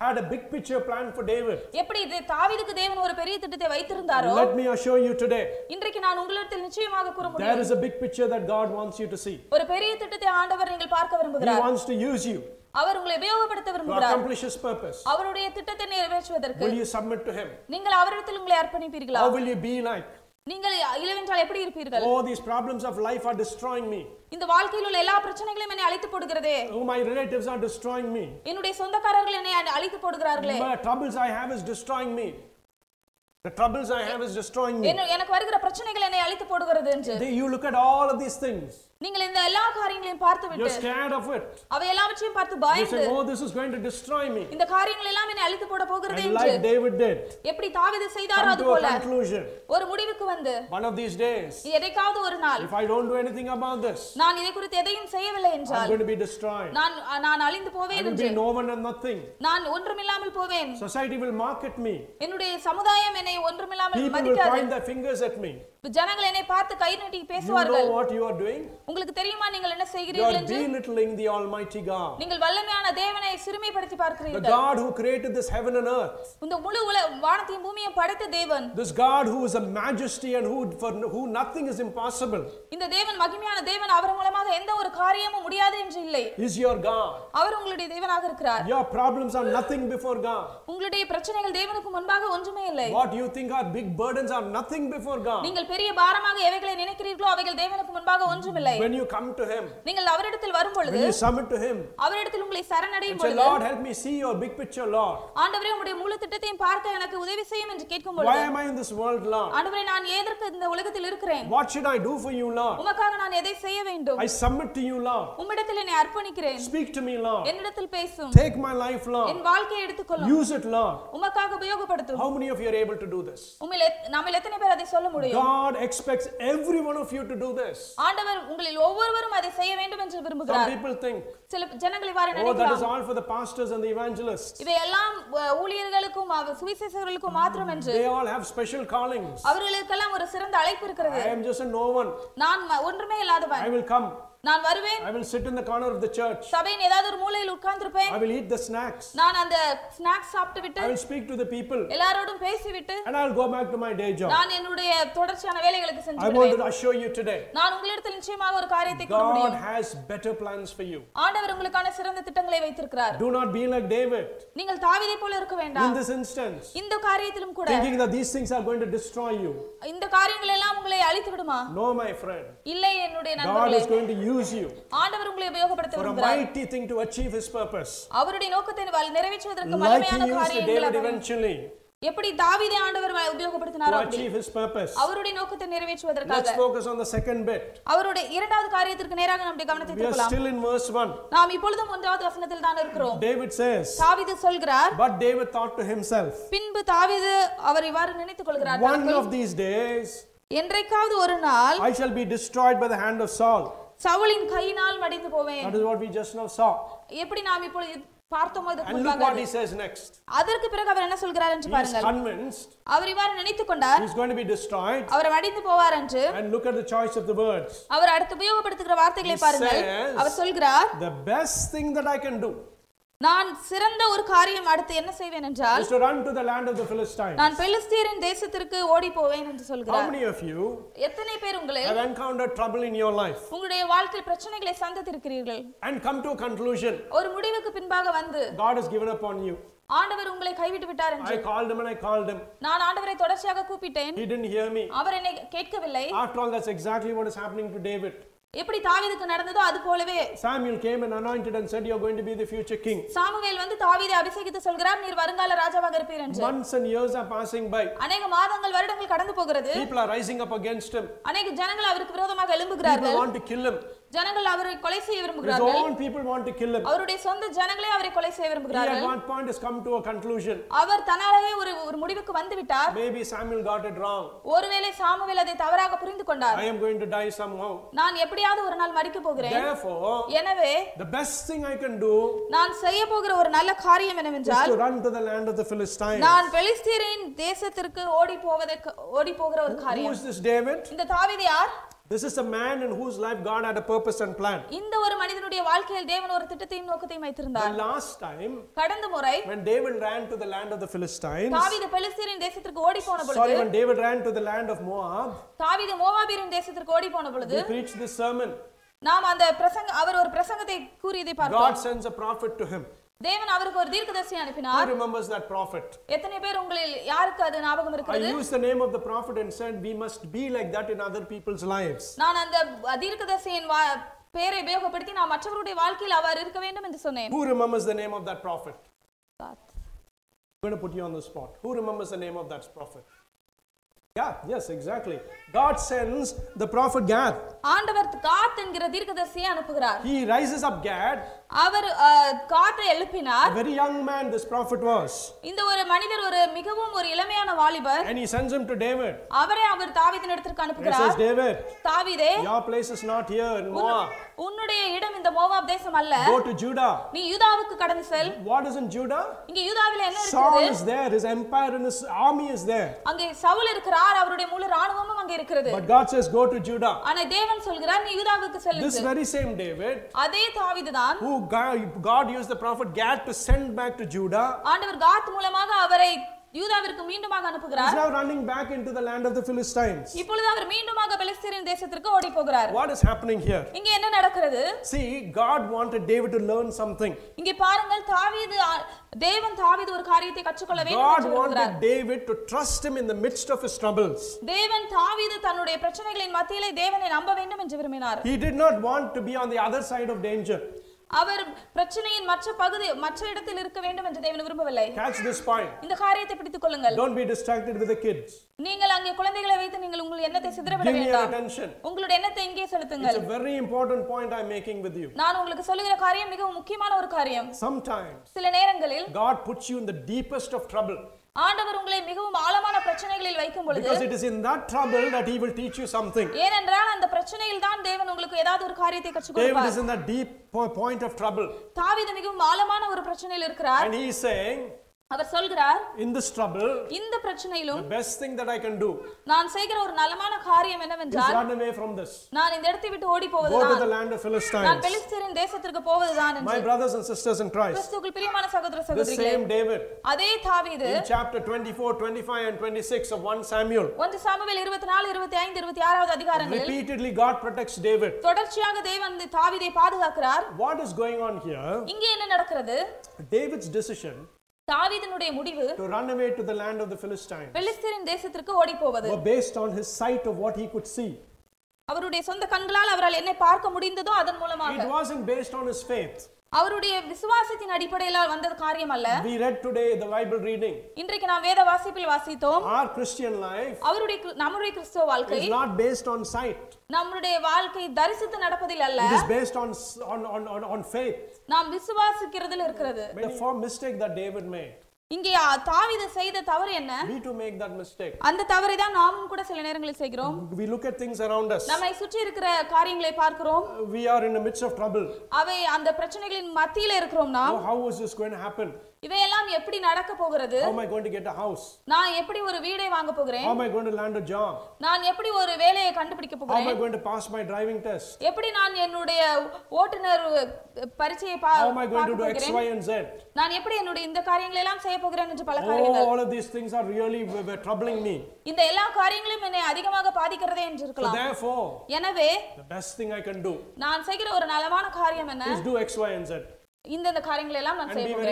had a big picture plan for David. எப்படி இது தாவீதுக்கு தேவன் ஒரு பெரிய திட்டத்தை வைத்திருந்தாரோ Let me assure you today, இன்றைக்கு நான் உங்களிடத்தில் நிச்சயமாக கூற there முடியும் is a big picture that God wants you to see. ஒரு பெரிய திட்டத்தை ஆண்டவர் நீங்கள் பார்க்க He விரும்புகிறார் wants to use you அவர் உங்களை உபயோகப்படுத்த to விரும்புகிறார் accomplish His purpose. அவருடைய திட்டத்தை நிறைவேற்றுவதற்கு Will you submit to Him? நீங்கள் அவரிடத்தில் உங்களை அர்ப்பணிப்பீர்களா How will you be like? நீங்கள் இளவென்றால் எப்படி இருப்பீர்கள் Oh, these problems of life are destroying me. இந்த வாழ்க்கையில் உள்ள எல்லா பிரச்சனைகளையும் என்னை அழித்து போடுகிறதே Oh, my relatives are destroying me. என்னுடைய சொந்தக்காரர்கள் என்னை அழித்து போடுகிறார்களே The troubles I have is destroying me. The troubles I have is destroying me. என்ன- எனக்கு வருகிற பிரச்சனைகள் என்னை அழித்து போடுகிறது என்று They- You look at all of these things. நீங்கள் இந்த எல்லா காரியங்களையும் பார்த்து You're விட்டு scared of it. அவை எல்லாவற்றையும் பார்த்து You பயந்து say, oh, this is going to destroy me. இந்த காரியங்கள் எல்லாம் என்னை அழித்து போட போகிறது என்று like David did, எப்படி தாவீது செய்தாரோ அது போல conclusion. ஒரு முடிவுக்கு வந்து One of these days, எதைக்காவது ஒரு நாள் if I don't do anything about this, நான் இதை குறித்து எதையும் செய்யவில்லை I'm என்றால் going to be destroyed. நான் நான் அழிந்து போவேன் என்று be no one and nothing. நான் ஒன்றுமில்லாமல் போவேன் Society will mock at me. என்னுடைய சமுதாயம் என்னை ஒன்றுமில்லாமல் People will மதிக்காது point their fingers at me. ஜனங்கள் என்னை பார்த்து கை நீட்டி You பேசுவார்கள் know what you are doing? உங்களுக்கு தெரியுமா நீங்கள் என்ன You செய்கிறீர்கள் are என்று belittling the Almighty God. நீங்கள் வல்லமையான தேவனை சிறுமைப்படுத்தி The பார்க்கிறீர்கள் God who created this heaven and earth. இந்த முழு வானத்தையும் பூமியையும் படைத்த தேவன் This God who is a majesty and who for who nothing is impossible இந்த தேவன் மகிமையான தேவன் அவர் மூலமாக எந்த ஒரு காரியமும் முடியாது என்று இல்லை is your God. அவர் உங்களுடைய தேவனாக இருக்கிறார் Your problems are nothing before God. உங்களுடைய பிரச்சனைகள் தேவனுக்கு முன்பாக ஒன்றுமே இல்லை What you think are big burdens are nothing before God. நீங்கள் பெரிய பாரமாக எவைகளை நினைக்கிறீர்களோ அவைகள் தேவனுக்கு முன்பாக ஒன்றுமில்லை When you come to Him, நீங்கள் அவரிடத்தில் வரும் பொழுது when you submit to Him, அவரிடத்தில் உங்களை சரணடையும் பொழுது Lord, help me see your big picture, Lord. ஆண்டவரே உங்களுடைய முழு திட்டத்தையும் பார்க்க எனக்கு உதவி செய்யும் என்று கேட்கும் Why பொழுது am I in this world, Lord? ஆண்டவரே நான் எதற்கு இந்த உலகத்தில் இருக்கிறேன் What should I do for you, Lord? உமக்காக நான் எதை செய்ய வேண்டும் I submit to you, Lord. உம்மிடத்தில் என்னை அர்ப்பணிக்கிறேன் Speak to me, Lord. என்னிடத்தில் பேசும் Take my life, Lord. என் வாழ்க்கையை எடுத்துக்கொள்ளும் Use it, Lord. உமக்காக உபயோகப்படுத்தும் How many of you are able to do this? உண்மையில் நம்மில் எத்தனை பேர் அதை சொல்ல முடியும் God expects every one of you to do this. ஆண்டவர் உங்களில் ஒவ்வொருவரும் அதை செய்ய வேண்டும் என்று Some விரும்புகிறார் people think, சில ஜனங்கள் இவ்வாறு oh, that is நினைக்கலாம் all for the pastors and the evangelists. இவை எல்லாம் அஹ், ஊழியர்களுக்கும் அவ- சுவிசேஷகர்களுக்கும் மாத்திரம் என்று They all have special callings. அவர்களுக்கெல்லாம் ஒரு சிறந்த அழைப்பு இருக்கிறது I am just a no one. நான் ம- ஒன்றுமே இல்லாதவன் I will come. நான் வருவேன் I will sit in the corner of the church. சபையின் ஏதாவது ஒரு மூலையில் உட்கார்ந்திருப்பேன் I will eat the snacks. நான் அந்த ஸ்நாக்ஸ் சாப்பிட்டு விட்டு I will speak to the people. எல்லாரோடும் பேசிவிட்டு And I will go back to my day job. நான் என்னுடைய தொடர்ச்சியான வேலைகளுக்கு சென்று I want விடுவேன் to assure you today நான் உங்களிடத்தில் நிச்சயமாக ஒரு காரியத்தை கூற God முடியும் has better plans for you. ஆண்டவர் உங்களுக்கான சிறந்த திட்டங்களை வைத்திருக்கிறார் Do not be like David நீங்கள் தாவீதை போல இருக்க in வேண்டாம் this instance, இந்த காரியத்திலும் கூட thinking that these things are going to destroy you. இந்த காரியங்கள் எல்லாம் உங்களை அழித்து விடுமா No, my friend. இல்லை என்னுடைய God நண்பர்களே is going to use you ஆண்டவர் உங்களை உபயோகப்படுத்த for a விரும்புகிறார் mighty thing to achieve His purpose. அவருடைய நோக்கத்தை வ- நிறைவேற்றுவதற்கு Like He வலிமையான used காரியங்கள் David அவர் eventually. எப்படி தாவீதை ஆண்டவர் வ- to உபயோகப்படுத்தினாரோ அப்படி. achieve his purpose. அவருடைய நோக்கத்தை நிறைவேற்றுவதற்காக Let's focus on the second bit. அவருடைய இரண்டாவது காரியத்திற்கு நேராக நம்முடைய கவனத்தை We are திருப்பலாம் still in verse 1. நாம் இப்பொழுதும் ஒன்றாவது வசனத்தில் தான் இருக்கிறோம் David says, தாவீது சொல்கிறார் But David thought to himself, பின்பு தாவீது அவர் இவ்வாறு நினைத்துக் கொள்கிறார் One of these days என்றைக்காவது ஒரு நாள் I shall be destroyed by the hand of Saul. சவுலின் கையினால் மடிந்து போவேன் That is what we just now saw. எப்படி நாம் இப்பொழுது பார்த்தோமோ look முன்பாக what he says next. அதற்கு பிறகு அவர் என்ன சொல்கிறார் என்று He is பாருங்கள் convinced அவர் இவ்வாறு நினைத்துக் கொண்டார் he's going to be destroyed. அவர் மடிந்து போவார் என்று And look at the choice of the words. அவர் அடுத்து உபயோகப்படுத்துகிற வார்த்தைகளை பாருங்கள் அவர் சொல்கிறார் The best thing that I can do நான் சிறந்த ஒரு காரியம் அடுத்து என்ன செய்வேன் என்றால் to run to the land of the Philistines. நான் பெலிஸ்தீரின் தேசத்திற்கு ஓடி போவேன் என்று How சொல்கிறார் many of you எத்தனை பேர் உங்களில் have encountered trouble in your life உங்களுடைய வாழ்க்கையில் பிரச்சனைகளை சந்தித்திருக்கிறீர்கள் and come to a conclusion ஒரு முடிவுக்கு பின்பாக வந்து God has given up on you? ஆண்டவர் உங்களை கைவிட்டு விட்டார் என்று I called him and I called him. நான் ஆண்டவரை தொடர்ச்சியாக கூப்பிட்டேன் He didn't hear me. அவர் என்னை கேட்கவில்லை After all, that's exactly what is happening to David. எப்படி தாவீதுக்கு நடந்ததோ அது போலவே Samuel came and anointed and said, You're going to be the future king. Samuel வந்து தாவீதை அபிஷேகித்து சொல்கிறார் நீர் வருங்கால ராஜாவாக இருப்பீர் என்று Months and years are passing by. அநேக மாதங்கள் வருடங்கள் கடந்து போகிறது People are rising up against him. அநேக ஜனங்கள் அவருக்கு விரோதமாக People எழும்புகிறார்கள் want to kill him. ஜனங்கள் அவரை கொலை செய்ய His விரும்புகிறார்கள் own people want to kill him. அவருடைய சொந்த ஜனங்களே அவரை கொலை செய்ய He at விரும்புகிறார்கள் one point has come to a conclusion. அவர் தன்னாலேயே ஒரு ஒரு முடிவுக்கு வந்து விட்டார் Maybe Samuel got it wrong. ஒருவேளை சாமுவேல் அதை தவறாக புரிந்து கொண்டார் I am going to die somehow. நான் எப்படியாவது ஒரு நாள் மறிக்க போகிறேன் Therefore, எனவே the best thing I can do நான் செய்ய போகிற ஒரு நல்ல காரியம் என்னவென்றால் to run to the land of the Philistines. நான் பெலிஸ்தீரின் தேசத்திற்கு ஓடி போவதற்கு ஓடி போகிற ஒரு Who காரியம் is this David? இந்த தாவீது யார் This is a man in whose life God had a purpose and plan. இந்த ஒரு மனிதனுடைய வாழ்க்கையில் தேவன் ஒரு திட்டத்தையும் நோக்கத்தையும் The வைத்திருந்தார் last time, கடந்த முறை when David ran to the land of the Philistines, தாவீது பெலிஸ்தீரின் தேசத்திற்கு ஓடி போன sorry, பொழுது when David ran to the land of Moab, தாவீது மோவாபியரின் தேசத்திற்கு ஓடி போன பொழுது he preached this sermon. நாம் அந்த பிரசங்க அவர் ஒரு பிரசங்கத்தை கூறியதை பார்த்தோம் God sends a prophet to him. தேவன் அவருக்கு ஒரு தீர்க்கதரிசி Who அனுப்பினார் remembers that prophet? எத்தனை பேர் உங்களில் யாருக்கு அது ஞாபகம் I இருக்கிறது used the name of the prophet and said we must be like that in other people's lives. நான் அந்த தீர்க்கதரிசியின் வா- பெயரை உபயோகப்படுத்தி நான் மற்றவருடைய வாழ்க்கையில் அவர் இருக்க வேண்டும் என்று சொன்னேன் Who remembers the name of that prophet? I'm going to put you on the spot. Who remembers the name of that prophet? Yeah, yes, exactly. God sends the prophet Gad. ஆண்டவர் காத் என்கிற தீர்க்கதரிசியை அனுப்புகிறார் He rises up Gad. அவர் அஹ், காத்தை எழுப்பினார் A very young man this prophet was. இந்த ஒரு மனிதர் ஒரு மிகவும் ஒரு இளமையான வாலிபர் And he sends him to David. அவரை அவர் தாவீதின் இடத்திற்கு He says, அனுப்புகிறார் David, தாவீதே your place is not here in Moab. உன்னுடைய இடம் இந்த மோவாப் தேசம் அல்ல Go to Judah. நீ யூதாவுக்கு கடந்து செல் What is in Judah? இங்க யூதாவில என்ன Saul இருக்கிறது is there. His empire and his army is there. அங்கே சவுல் இருக்கிறார் அவருடைய முழு ராணுவமும் அங்கே இருக்கிறது But God says, go to Judah. ஆனா தேவன் சொல்கிறார் நீ யூதாவுக்கு செல் This very same David, அதே தாவீதுதான் who God, God used the prophet Gad to send back to Judah, ஆண்டவர் காத் மூலமாக அவரை யூதாவிற்கு மீண்டுமாக is அனுப்புகிறார் now running back into the land of the Philistines. இப்பொழுது அவர் மீண்டுமாக பெலிஸ்தீரின் தேசத்திற்கு ஓடி போகிறார் What is happening here? இங்க என்ன நடக்கிறது See, God wanted David to learn something. இங்கே பாருங்கள் தாவீது ஆ- தேவன் தாவீது ஒரு காரியத்தை கற்றுக்கொள்ள வேண்டும் God என்று விரும்புகிறார் wanted David to trust him in the midst of his troubles. தேவன் தாவீது தன்னுடைய பிரச்சனைகளின் மத்தியிலே தேவனை நம்ப வேண்டும் என்று விரும்பினார் He did not want to be on the other side of danger. அவர் பிரச்சனையின் மற்ற பகுதி மற்ற இடத்தில் இருக்க வேண்டும் என்று தேவன் விரும்பவில்லை Catch this point. இந்த காரியத்தை பிடித்துக் கொள்ளுங்கள் Don't be distracted with the kids. நீங்கள் அங்கே குழந்தைகளை வைத்து நீங்கள் உங்கள் எண்ணத்தை சிதறவிட வேண்டாம். உங்களுடைய எண்ணத்தை இங்கே It's செலுத்துங்கள் a very important point I'm making with you. நான் உங்களுக்கு சொல்லுகிற காரியம் மிகவும் முக்கியமான ஒரு காரியம் Sometimes சில நேரங்களில் God puts you in the deepest of trouble ஆண்டவர் உங்களை மிகவும் ஆழமான பிரச்சனைகளில் வைக்கும் பொழுது because it is in that trouble that He will teach you something. ஏனென்றால் அந்த பிரச்சனையில் தான் தேவன் உங்களுக்கு ஏதாவது ஒரு காரியத்தை கற்றுக் David கொடுப்பார். is in that deep po- point of trouble. தாவீது மிகவும் ஆழமான ஒரு பிரச்சனையில் இருக்கிறார். And he is saying, அவர் சொல்கிறார் In this trouble, இந்த பிரச்சனையிலும் the best thing that I can do நான் செய்கிற ஒரு நலமான காரியம் என்னவென்றால் run away from this. நான் இந்த இடத்தை விட்டு ஓடி Go to the போவதுதான் land of நான் Philistines. பெலிஸ்தீரின் தேசத்திற்கு போவதுதான் My என்று brothers and sisters in Christ, கிறிஸ்துவுக்குள் பிரியமான சகோதர the சகோதரிகளே same David அதே தாவீது in chapter 24, 25, and 26 of 1 Samuel, ஒன்று சாமுவேல் இருபத்தி நாலு இருபத்தி ஐந்து இருபத்தி ஆறாவது அதிகாரங்களில் repeatedly God protects David. தொடர்ச்சியாக தேவன் இந்த தாவீதை பாதுகாக்கிறார் What is going on here? இங்கே என்ன நடக்கிறது David's decision தாவீதினுடைய முடிவு to run away to the land of the Philistines பெலிஸ்தீரின் தேசத்திற்கு ஓடி போவது were based on his sight of what he could see. அவருடைய சொந்த கண்களால் அவரால் என்ன பார்க்க முடிந்ததோ அதன் மூலமாக It wasn't based on his faith. அவருடைய விசுவாசத்தின் அடிப்படையில் வந்த காரியம் அல்ல We read today the Bible reading. இன்றைக்கு நாம் வேத வாசிப்பில் வாசித்தோம் Our Christian life அவருடைய நம்முடைய கிறிஸ்துவ வாழ்க்கை is not based on sight. நம்முடைய வாழ்க்கை தரிசித்து நடப்பதில் அல்ல It is based on, on, on, on faith. நாம் விசுவாசிக்கிறதில் இருக்கிறது The first mistake that David made. இங்கே தாவீது செய்த தவறு என்ன We too make that mistake. அந்த தவறை தான் நாமும் கூட சில நேரங்களில் செய்கிறோம் We look at things around us. நம்மை சுற்றி இருக்கிற காரியங்களை பார்க்கிறோம் We are in the midst of trouble. அவை அந்த பிரச்சனைகளின் மத்தியில இருக்கிறோம் நாம் Oh, how is this going to happen? இவையெல்லாம் எப்படி நடக்க போகிறது How am I going to get a house? நான் எப்படி ஒரு வீடை வாங்க போகிறேன் How am I going to land a job? நான் எப்படி ஒரு வேலையை கண்டுபிடிக்க How am போகிறேன் I going to pass my driving test? எப்படி நான் என்னுடைய ஓட்டுநர் பரீட்சையை பா- How am I going to do X, போகிறேன் Y, and Z? நான் எப்படி என்னுடைய இந்த காரியங்களை எல்லாம் செய்ய போகிறேன் என்று பல Oh, காரியங்கள் all of these things are really troubling me. இந்த எல்லா காரியங்களும் என்னை அதிகமாக பாதிக்கிறதே என்று இருக்கலாம் therefore, எனவே the best thing I can do நான் செய்கிற ஒரு நலமான காரியம் என்ன is do X, Y, and Z இந்த இந்த காரியங்களை எல்லாம் நான் செய்ய போகிறேன்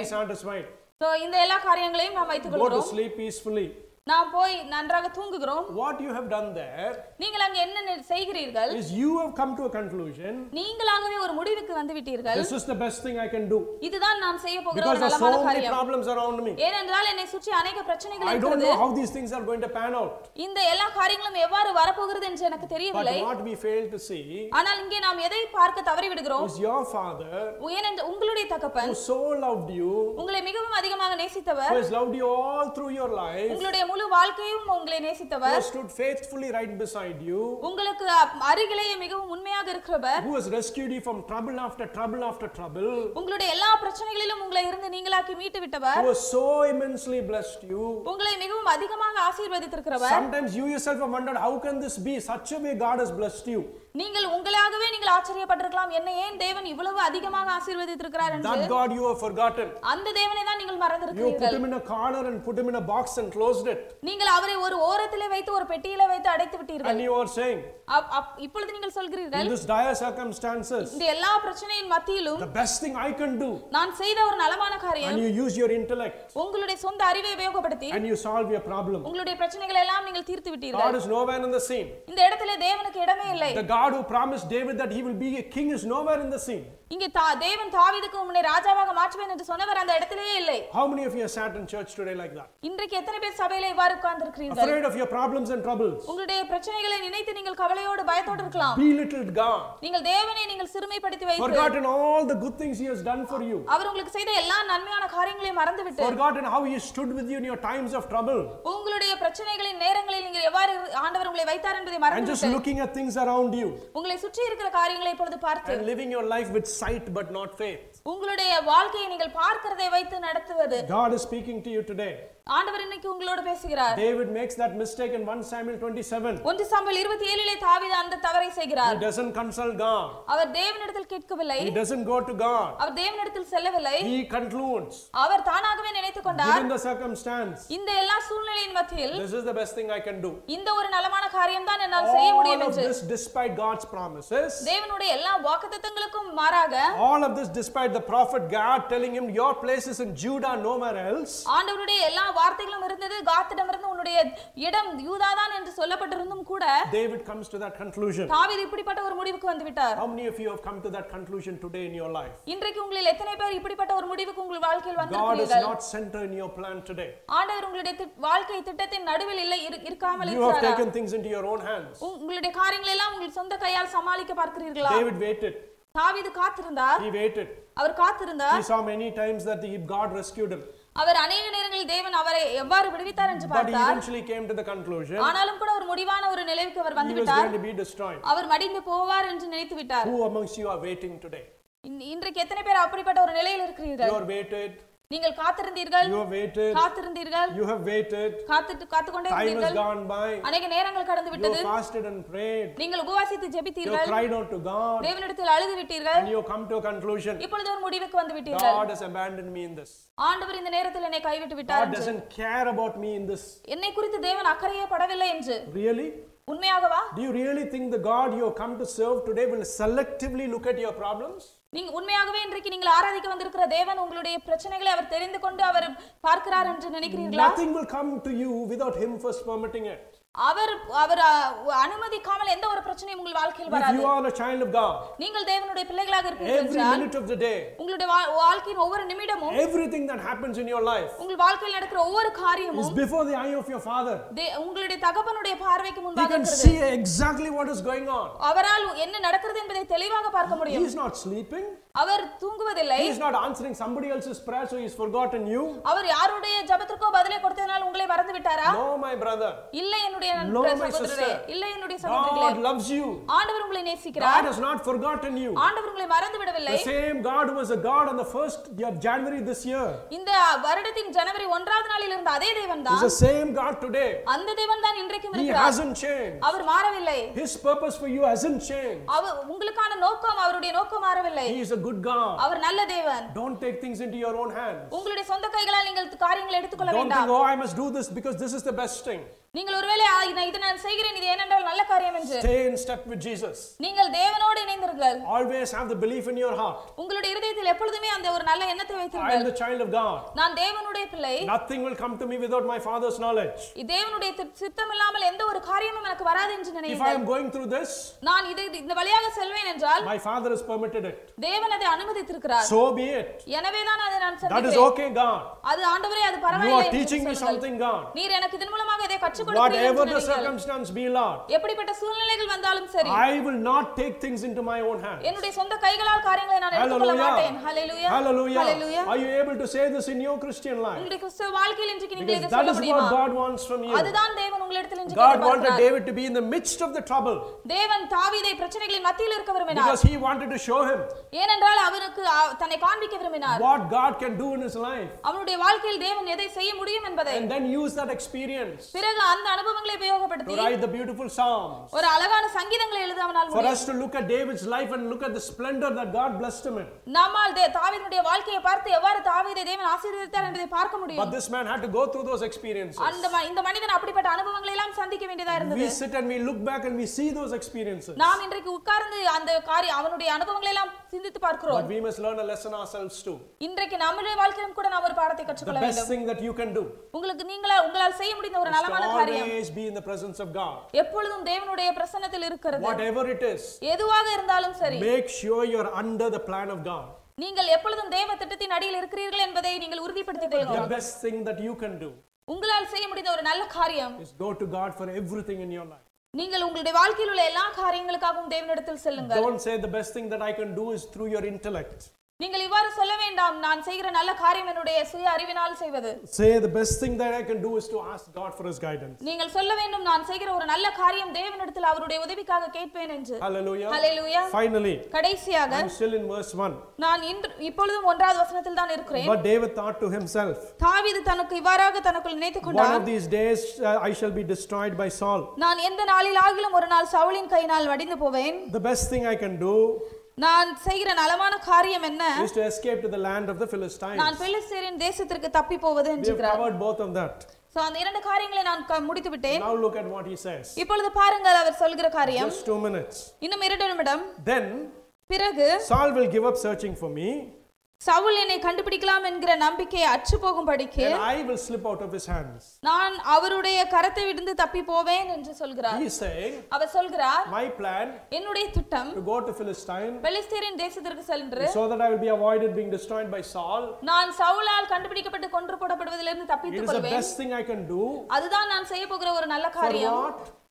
இந்த எல்லா காரியங்களையும் நாம் வைத்துக் கொள்கிறோம். sleep peacefully. நாம் போய் நன்றாக தூங்குகிறோம் What you have done there நீங்கள் அங்க என்ன நெ- செய்கிறீர்கள் is you have come to a conclusion. நீங்களாகவே ஒரு முடிவுக்கு வந்து விட்டீர்கள் This is the best thing I can do இதுதான் நான் செய்ய போகிற because ஒரு there are நலமான so many காரியம் problems around me. ஏனென்றால் என்னை சுற்றி அநேக பிரச்சனைகள் I don't இருக்கிறது know how these things are going to pan out. இந்த எல்லா காரியங்களும் எவ்வாறு வரப்போகிறது என்று எனக்கு But தெரியவில்லை what we fail to see ஆனால் இங்கே நாம் எதை பார்க்க தவறி விடுகிறோம் is your Father ஏனென்று உங்களுடைய தகப்பன் who so loved you, உங்களை மிகவும் அதிகமாக who நேசித்தவர் has loved you all through your life, உங்களுடைய முழு வாழ்க்கையும் உங்களை நேசித்தவர் stood faithfully right beside you, உங்களுக்கு அருகிலேயே மிகவும் உண்மையாக இருக்கிறவர் who has rescued you from trouble after trouble after trouble, உங்களுடைய எல்லா பிரச்சனைகளிலும் உங்களை இருந்து நீங்களாக்கி மீட்டு விட்டவர் who has so immensely blessed you. உங்களை மிகவும் அதிகமாக ஆசீர்வதித்திருக்கிறவர் Sometimes you yourself have wondered, how can this be? Such a way God has blessed you. நீங்கள் உங்களாகவே நீங்கள் ஆச்சரியப்பட்டிருக்கலாம் என்ன ஏன் தேவன் இவ்வளவு அதிகமாக ஆசீர்வதித்திருக்கிறார் என்று That God you have forgotten. அந்த தேவனை தான் நீங்கள் You put மறந்திருக்கிறீர்கள் him in a corner and put him in a box and closed it. நீங்கள் அவரை ஒரு ஓரத்திலே வைத்து ஒரு பெட்டியில வைத்து அடைத்து விட்டீர்கள் And you are saying, இப்பொழுது நீங்கள் சொல்கிறீர்கள் in this dire circumstances, இந்த எல்லா பிரச்சனையின் மத்தியிலும் the best thing I can do, நான் செய்த ஒரு நலமான காரியம் and you use your intellect உங்களுடைய சொந்த அறிவை உபயோகப்படுத்தி and you solve your problem. உங்களுடைய பிரச்சனைகளை எல்லாம் நீங்கள் தீர்த்து விட்டீர்கள் God is nowhere in the scene. இந்த இடத்துல தேவனுக்கு இடமே இல்லை The God who promised David that he will be a king is nowhere in the scene. இங்கே தா- தேவன் தாவீதுக்கு உன்னை ராஜாவாக மாற்றுவேன் என்று சொன்னவர் அந்த இடத்திலேயே இல்லை How many of you have sat in church today like that? இன்றைக்கு எத்தனை பேர் சபையில இவ்வாறு உட்கார்ந்திருக்கிறீர்கள் Afraid of your problems and troubles. உங்களுடைய பிரச்சனைகளை நினைத்து நீங்கள் கவலையோடு பயத்தோடு இருக்கலாம் Belittled God. நீங்கள் தேவனை நீங்கள் சிறுமைப்படுத்தி வைத்து Forgotten all the good things he has done for you. அவர் உங்களுக்கு செய்த எல்லா நன்மையான காரியங்களையும் மறந்துவிட்டு Forgotten how he stood with you in your times of trouble. உங்களுடைய பிரச்சனைகளின் நேரங்களில் நீங்கள் எவ்வாறு ஆண்டவர் உங்களை வைத்தார் என்பதை And just மறந்துவிட்டு looking at things around you. உங்களை சுற்றி இருக்கிற காரியங்களை இப்பொழுது பார்த்து And living your life with sight but not faith. உங்களுடைய வாழ்க்கையை நீங்கள் பார்க்கிறதை வைத்து நடத்துவது God is speaking to you today. ஆண்டவர் இன்னைக்கு உங்களோடு பேசுகிறார் David makes that mistake in 1 Samuel 27. ஒன்று சாம்பல் இருபத்தி ஏழிலே தாவீது அந்த தவறை செய்கிறார் He doesn't consult God. அவர் தேவனிடத்தில் கேட்கவில்லை He doesn't go to God. அவர் தேவனிடத்தில் செல்லவில்லை He concludes, அவர் தானாகவே நினைத்துக் கொண்டார் given the circumstance, இந்த எல்லா சூழ்நிலையின் மத்தியில் this is the best thing I can do. இந்த ஒரு நலமான காரியம் தான் என்னால் செய்ய முடியும் All of என்று this despite God's promises. தேவனுடைய எல்லா வாக்குத்தத்தங்களுக்கும் மாறாக All of this despite the prophet God telling him, Your place is in Judah, nowhere else. ஆண்டவருடைய எல்லா வார்த்தைகளும் இருந்தது காத்திடமிருந்து உன்னுடைய இடம் யூதாதான் என்று சொல்லப்பட்டிருந்தும் கூட David comes to that conclusion. தாவீது இப்படிப்பட்ட ஒரு முடிவுக்கு வந்து விட்டார் How many of you have come to that conclusion today in your life? இன்றைக்கு உங்களில் எத்தனை பேர் இப்படிப்பட்ட ஒரு முடிவுக்கு உங்கள் வாழ்க்கையில் God is வந்திருக்கிறீர்கள் not center in your plan today. ஆண்டவர் உங்களுடைய வாழ்க்கை திட்டத்தின் நடுவில் இல்லை இரு- இருக்காமல் You have இருக்கிறாரா taken things into your own hands. உங்- உங்களுடைய காரியங்களை எல்லாம் உங்கள் சொந்த கையால் சமாளிக்க பார்க்கிறீர்களா David waited. தாவீது காத்திருந்தார் He waited. அவர் காத்திருந்தார் He saw many times that the, God rescued him. அவர் அநேக நேரங்களில் தேவன் அவரை எவ்வாறு விடுவித்தார் என்று பார்த்தார் eventually came to the conclusion ஆனாலும் கூட ஒரு முடிவான ஒரு நிலைவுக்கு அவர் he வந்து விட்டார் going to be destroyed. அவர் மடிந்து போவார் என்று நினைத்து விட்டார் Who amongst you are waiting today? இன்- இன்றைக்கு எத்தனை பேர் அப்படிப்பட்ட ஒரு நிலையில் இருக்கிறீர்கள் You are waited. நீங்கள் காத்திருந்தீர்கள் You have waited. காத்திருந்தீர்கள் You have waited. காத்துட்டு காத்துக்கொண்டே Time has இருந்தீர்கள் gone by. அநேக நேரங்கள் கடந்து You விட்டது have fasted and prayed. நீங்கள் உபவாசித்து You ஜெபித்தீர்கள் have cried out to God. தேவனிடத்தில் அழுது விட்டீர்கள் And you have come to a conclusion. இப்பொழுது ஒரு முடிவுக்கு வந்து விட்டீர்கள் God has abandoned me in this. ஆண்டவர் இந்த நேரத்தில் என்னை கைவிட்டு விட்டார் God என்று. doesn't care about me in this. என்னை குறித்து தேவன் அக்கறையே படவில்லை என்று Really? உண்மையாகவா Do you really think the God you have come to serve today will selectively look at your problems? நீங்க உண்மையாகவே இன்றைக்கு நீங்கள் ஆராதிக்க வந்திருக்கிற தேவன் உங்களுடைய பிரச்சனைகளை அவர் தெரிந்து கொண்டு அவர் பார்க்கிறார் என்று நினைக்கிறீர்களா Nothing will come to you without Him first permitting it. அவர் அவர் அனுமதிக்காமல் எந்த ஒரு பிரச்சனையும் உங்கள் வாழ்க்கையில் வராது you are a child of God, நீங்கள் தேவனுடைய பிள்ளைகளாக இருப்பீர்கள் every minute of the day, உங்களுடைய வாழ்க்கையின் ஒவ்வொரு நிமிடமும் everything that happens in your life உங்கள் வாழ்க்கையில் நடக்கிற ஒவ்வொரு is காரியமும் before the eye of your Father. உங்களுடைய தகப்பனுடைய பார்வைக்கு He முன்பாக can இருக்கிறது see exactly what is going on. அவரால் என்ன நடக்கிறது என்பதை தெளிவாக பார்க்க He முடியும் is not sleeping. அவர் தூங்குவதில்லை He is not answering somebody else's prayer, so he's forgotten you. அவர் யாருடைய ஜபத்திற்கோ பதிலை கொடுத்ததனால் உங்களை மறந்து விட்டாரா No, my brother. இல்லை என்னுடைய நண்ப- No, my சகோதரரே sister. இல்லை என்னுடைய சகோதரர்களே God loves you. ஆண்டவர் உங்களை நேசிக்கிறார் God has not forgotten you. ஆண்டவர் உங்களை மறந்து விடவில்லை The same God who was a God on the first day of January this year இந்த வருடத்தின் ஜனவரி ஒன்றாவது நாளில் இருந்த அதே தேவன் is தான் the same God today. அந்த தேவன் தான் இன்றைக்கும் He இருக்கிறார் hasn't changed. அவர் மாறவில்லை His purpose for you hasn't changed. அவர் உங்களுக்கான நோக்கம் அவருடைய நோக்கம் மாறவில்லை He is a good God. அவர் நல்ல தேவன் Don't take things into your own hands. உங்களுடைய சொந்த கைகளால் நீங்கள் காரியங்களை எடுத்துக்கொள்ள Don't think, வேண்டாம் oh, I must do this because this is the best thing. நீங்கள் ஒருவேளை "ஆ, நான் இது நான் செய்கிறேன் இது ஏனென்றால் நல்ல காரியம் என்று Stay in step with Jesus. நீங்கள் தேவனோடு இணைந்திருங்கள் Always have the belief in your heart. உங்களுடைய இருதயத்தில் எப்பொழுதுமே அந்த ஒரு நல்ல எண்ணத்தை I am வைத்திருங்கள் the child of God. நான் தேவனுடைய பிள்ளை Nothing will come to me without my Father's knowledge. தேவனுடைய சித்தம் இல்லாமல் எந்த ஒரு காரியமும் எனக்கு வராது என்று If I am going through this, நான் இது இந்த வழியாக செல்வேன் என்றால் my Father has permitted it. தேவன் அதை அனுமதித்திருக்கிறார் So be it. எனவே தான் அதை நான் That is okay, God. அது ஆண்டவரே அது You பரவாயில்லை are என்று teaching me something, God. நீர் எனக்கு இதன் மூலமாக இதை கற்றுக் Whatever the கொடுக்கிறீர்கள் circumstance be, Lord, எப்படிப்பட்ட சூழ்நிலைகள் வந்தாலும் சரி I will not take things into my own hands. என்னுடைய சொந்த கைகளால் காரியங்களை நான் எடுத்துக்கொள்ள மாட்டேன் Hallelujah. Hallelujah Hallelujah. Are you able to say this in your Christian life? உங்களுடைய கிறிஸ்தவ வாழ்க்கையில் இன்றைக்கு நீங்கள் Because இதை that சொல்ல is முடியுமா what God wants from you. அதுதான் தேவன் உங்களிடத்தில் இன்றைக்கு God wanted எதிர்பார்க்கிறார். David to be in the midst of the trouble தேவன் தாவீதை பிரச்சனைகளின் மத்தியில் இருக்க விரும்பினார் because he wanted to show him ஏனென்றால் அவருக்கு அ- தன்னை காண்பிக்க விரும்பினார் what God can do in his life அவனுடைய வாழ்க்கையில் தேவன் எதை செய்ய முடியும் என்பதை and then use that experience பிறகு அந்த அனுபவங்களை to உபயோகப்படுத்தி write the beautiful Psalms. ஒரு அழகான சங்கீதங்களை எழுத அவனால் For us to look at David's life and look at the splendor that God blessed him in. நம்மால் தாவீதுடைய வாழ்க்கையை பார்த்து எவ்வாறு தாவீதை தேவன் ஆசீர்வதித்தார் என்பதை பார்க்க முடியும் But this man had to go through those experiences. அந்த இந்த மனிதன் அப்படிப்பட்ட அனுபவங்களை எல்லாம் சந்திக்க வேண்டியதா இருந்தது We sit and we look back and we see those experiences. நாம் இன்றைக்கு உட்கார்ந்து அந்த காரிய அவனுடைய அனுபவங்களை எல்லாம் சிந்தித்து பார்க்கிறோம் But we must learn a lesson ourselves too. இன்றைக்கு நம்முடைய வாழ்க்கையிலும் கூட நாம் ஒரு பாடத்தை The கற்றுக்கொள்ள best வேண்டும் thing that you can do உங்களுக்கு நீங்களா உங்களால் செய்ய முடிந்த ஒரு to நலமான காரியம் always be in the presence of God. எப்பொழுதும் தேவனுடைய பிரசன்னத்தில் இருக்கிறது Whatever it is, எதுவாக இருந்தாலும் சரி make sure you're under the plan of God. நீங்கள் எப்பொழுதும் தேவ திட்டத்தின் அடியில் இருக்கிறீர்கள் என்பதை நீங்கள் உறுதிப்படுத்திக் The கொள்ளுங்கள் best thing that you can do உங்களால் செய்ய முடிந்த ஒரு நல்ல காரியம் is go to God for everything in your life. நீங்கள் உங்களுடைய வாழ்க்கையில் உள்ள எல்லா காரியங்களுக்காகவும் தேவனிடத்தில் செல்லுங்கள் Don't say the best thing that I can do is through your intellect. நீங்கள் இவ்வாறு சொல்ல வேண்டாம் நான் செய்கிற நல்ல காரியம் என்னுடைய சுய அறிவினால் செய்வது Say the best thing that I can do is to ask God for His guidance. நீங்கள் சொல்ல வேண்டும் நான் செய்கிற ஒரு நல்ல காரியம் தேவனிடத்தில் அவருடைய உதவிக்காக கேட்பேன் என்று Hallelujah. ஹalleluya Finally, கடைசியாக I'm still in verse 1. நான் இன்று இப்பொழுதும் ஒன்றாவது வசனத்தில் தான் இருக்கிறேன் But David thought to himself, தாவீது தனக்கு இவ்வாறாக தனக்குள் நினைத்துக் One கொண்டார் of these days uh, I shall be destroyed by Saul. நான் எந்த நாளில் ஆகிலும் ஒரு நாள் சவுலின் கையினால் வடிந்து போவேன் The best thing I can do நான் செய்கிற நலமான காரியம் என்ன is to escape to the land of the Philistines. நான் பெலிஸ்தீரின் தேசத்திற்கு தப்பி போவது We have என்கிறார் covered both of that. So அந்த இரண்டு காரியங்களை நான் முடித்து விட்டேன் Now look at what he says. இப்பொழுது பாருங்கள் அவர் சொல்கிற காரியம் Just two minutes. இன்னும் இரண்டு நிமிடம் Then பிறகு Saul will give up searching for me, Saul என்னை கண்டுபிடிக்கலாம் என்கிற நம்பிக்கை அற்று போகும்படிக்கு I will slip out of his hands. நான் அவருடைய கரத்தை விடுந்து தப்பி போவேன் என்று சொல்கிறார் He is saying, அவர் சொல்கிறார் My plan என்னுடைய திட்டம் to go to Philistine பெலிஸ்தீரின் தேசத்திற்கு சென்று so that I will be avoided being destroyed by Saul. நான் சவுலால் கண்டுபிடிக்கப்பட்டு கொன்று போடப்படுவதிலிருந்து It தப்பித்துக் is the கொள்வேன் best thing I can do அதுதான் நான் செய்ய போகிற ஒரு நல்ல காரியம்?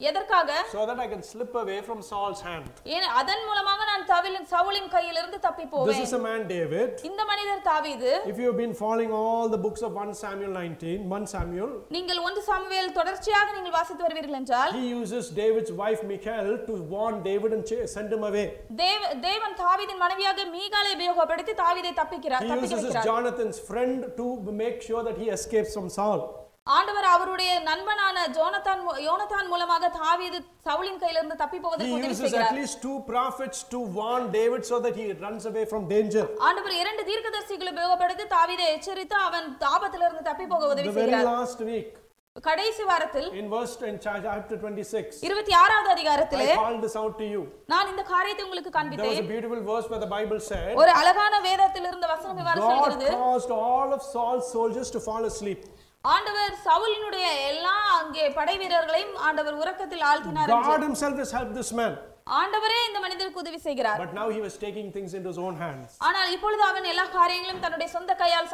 எதற்காக So that I can slip away from Saul's hand. ஏன் அதன் மூலமாக நான் தவிலின் சவுலின் கையிலிருந்து தப்பி This போவேன் is a man, David. இந்த மனிதர் தாவீது If you have been following all the books of 1 Samuel 19, 1 Samuel, நீங்கள் ஒன்று சாமுவேல் தொடர்ச்சியாக நீங்கள் வாசித்து வருவீர்கள் என்றால் he uses David's wife Michal to warn David and ch- send him away. தேவ தேவன் தாவீதின் மனைவியாக மீகாலை உபயோகப்படுத்தி தாவீதை தப்பிக்கிறார் He தப்பிக்க uses his வைக்கிறார் Jonathan's friend to make sure that he escapes from Saul. ஆண்டவர் அவருடைய நண்பனான ஜோனத்தான் யோனத்தான் மூலமாக தாவீது சவுலின் கையிலிருந்து தப்பி போவதற்கு உதவி uses at செய்கிறார் least two prophets to warn David so that he runs away from danger. ஆண்டவர் இரண்டு தீர்க்கதரிசிகளை உபயோகப்படுத்தி தாவீதை எச்சரித்து அவன் ஆபத்திலிருந்து தப்பி போக உதவி The very செய்கிறார் last week, கடைசி வாரத்தில் in verse in cha- chapter 26, இருபத்தி ஆறாவது அதிகாரத்திலே I called this out to you. நான் இந்த காரியத்தை உங்களுக்கு There was a காண்பித்தேன் beautiful verse where the Bible said, ஒரு அழகான வேதத்தில் இருந்த வசனம் இவ்வாறு God சொல்கிறது caused all of Saul's soldiers to fall asleep. ஆண்டவர் சவுலினுடைய எல்லா அங்கே படை வீரர்களையும் ஆண்டவர் உறக்கத்தில் ஆழ்த்தினார் God himself has helped this man. ஆண்டவரே இந்த மனிதருக்கு உதவி செய்கிறார் But now he was taking things into his own hands. ஆனால் இப்பொழுது அவன் எல்லா காரியங்களும் தன்னுடைய சொந்த கையால்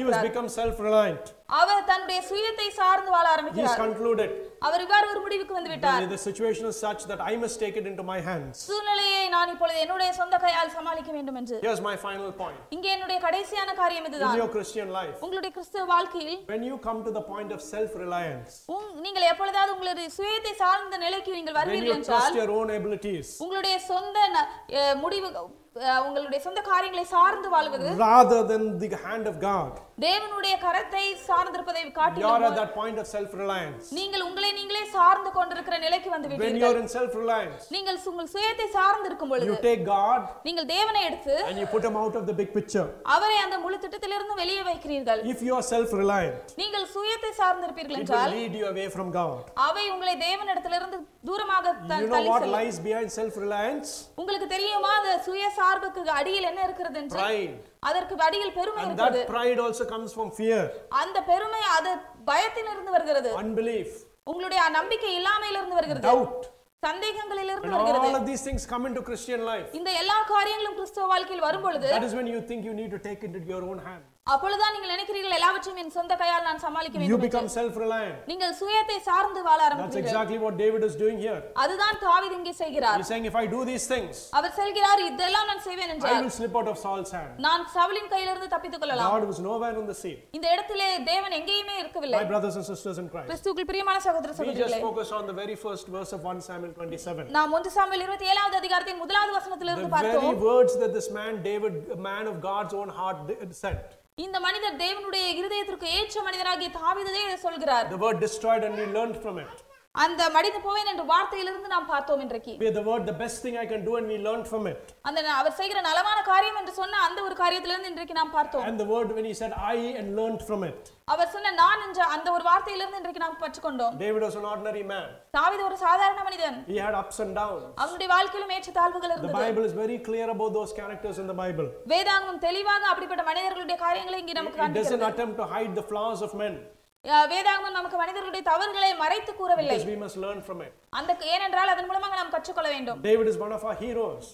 He was become self-reliant. அவர் தன்னுடைய சுயத்தை சார்ந்து வாழ ஆரம்பிக்கிறார் concluded. அவர் இவ்வாறு ஒரு முடிவுக்கு வந்து விட்டார் The, situation is such that I must take it into my hands. சூழ்நிலையை நான் இப்பொழுது என்னுடைய சொந்த கையால் சமாளிக்க வேண்டும் என்று Here's my final point. இங்கே என்னுடைய கடைசியான காரியம் In இதுதான் your Christian life, உங்களுடைய கிறிஸ்துவ வாழ்க்கையில் when you come to the point of self-reliance, உங்- நீங்கள் எப்பொழுதாவது உங்களுடைய சுயத்தை சார்ந்த நிலைக்கு நீங்கள் when வருவீர்கள் you என்றால் trust your own abilities, உங்களுடைய சொந்த முடிவு உங்களுடைய சொந்த காரியங்களை சார்ந்து வாழ்வது rather than the hand of God, தேவனுடைய கரத்தை சார்ந்திருப்பதை you are காட்டிலும் at that point of self-reliance. நீங்கள் உங்களை நீங்களே சார்ந்து கொண்டிருக்கிற நிலைக்கு வந்து When விட்டீர்கள் you're in self-reliance, நீங்கள் சு- உங்கள் சுயத்தை சார்ந்து இருக்கும் பொழுது you take God நீங்கள் தேவனை எடுத்து and you put him out of the big picture. அவரை அந்த முழு திட்டத்திலிருந்து வெளியே வைக்கிறீர்கள் If you are self-reliant, நீங்கள் சுயத்தை சார்ந்திருப்பீர்கள் it will என்றால் lead you away from God. அவை உங்களை தேவனிடத்திலிருந்து தூரமாக தள்ளி செல்லும் lies behind self-reliance? உங்களுக்கு தெரியுமா அந்த சுய சார்புக்கு அடியில் என்ன இருக்கிறது என்று Pride. அதற்கு அடியில் பெருமை And இருக்கிறது that pride also comes from fear, அந்த பெருமை அது பயத்திலிருந்து வருகிறது unbelief, உங்களுடைய நம்பிக்கை இல்லாமையிலிருந்து வருகிறது doubt. சந்தேகங்களிலிருந்து வருகிறது all of these things come into Christian life, இந்த எல்லா காரியங்களும் கிறிஸ்துவ வாழ்க்கையில் வரும் பொழுது that is when you think you need to take it into your own hand. அப்பொழுதுதான் நீங்கள் நினைக்கிறீர்கள் எல்லாவற்றையும் என் சொந்த கையால் நான் சமாளிக்க You வேண்டும் என்று. become self-reliant. நீங்கள் சுயத்தை சார்ந்து வாழ That's ஆரம்பிக்கிறீர்கள் exactly what David is doing here. அதுதான் தாவீது இங்கே செய்கிறார் He's saying, if I do these things, அவர் செல்கிறார் இதெல்லாம் நான் செய்வேன் I என்றார் will slip out of Saul's hand. நான் சவுலின் கையிலிருந்து தப்பித்துக் கொள்ளலாம் God was nowhere in the scene. இந்த இடத்திலே தேவன் எங்கேயுமே இருக்கவில்லை My brothers and sisters in Christ. கிறிஸ்துவுக்குள் பிரியமான சகோதர We just சகோதரிகளே focus on the very first verse of 1 Samuel 27. நாம் ஒன்று சாமுவேல் இருபத்தி ஏழாவது அதிகாரத்தின் முதலாவது The வசனத்திலிருந்து very பார்த்தோம் words that this man, David, a man of God's own heart, did- said. இந்த மனிதர் தேவனுடைய இருதயத்திற்கு ஏற்ற மனிதராகிய தாவீதே இதை சொல்கிறார் The word destroyed, and we learned from it. அந்த மடிந்து போவேன் என்ற வார்த்தையிலிருந்து நாம் பார்த்தோம் இன்றைக்கு the word, the best thing I can do, and we learned from it. அந்த அவர் செய்கிற நலமான காரியம் என்று சொன்ன அந்த ஒரு காரியத்திலிருந்து இன்றைக்கு நாம் பார்த்தோம் And the word when he said, I, and learned from it. அவர் சொன்ன நான் என்ற அந்த ஒரு வார்த்தையிலிருந்து இன்றைக்கு நாம் கற்றுக்கொண்டோம் David was an ordinary man. தாவீது ஒரு சாதாரண மனிதன் He had ups and downs. அவனுடைய வாழ்க்கையிலும் ஏற்ற தாழ்வுகள் The இருந்தது Bible is very clear about those characters in the Bible. வேதாகமம் தெளிவாக அப்படிப்பட்ட மனிதர்களுடைய காரியங்களை இங்கே நமக்கு It doesn't காண்பிக்கிறது attempt to hide the flaws of men வேதாகமம் நமக்கு மனிதர்களுடைய தவறுகளை மறைத்து கூறவில்லை we must learn from it. அந்த ஏனென்றால் அதன் மூலமாக நாம் கற்றுக்கொள்ள வேண்டும் David is one of our heroes.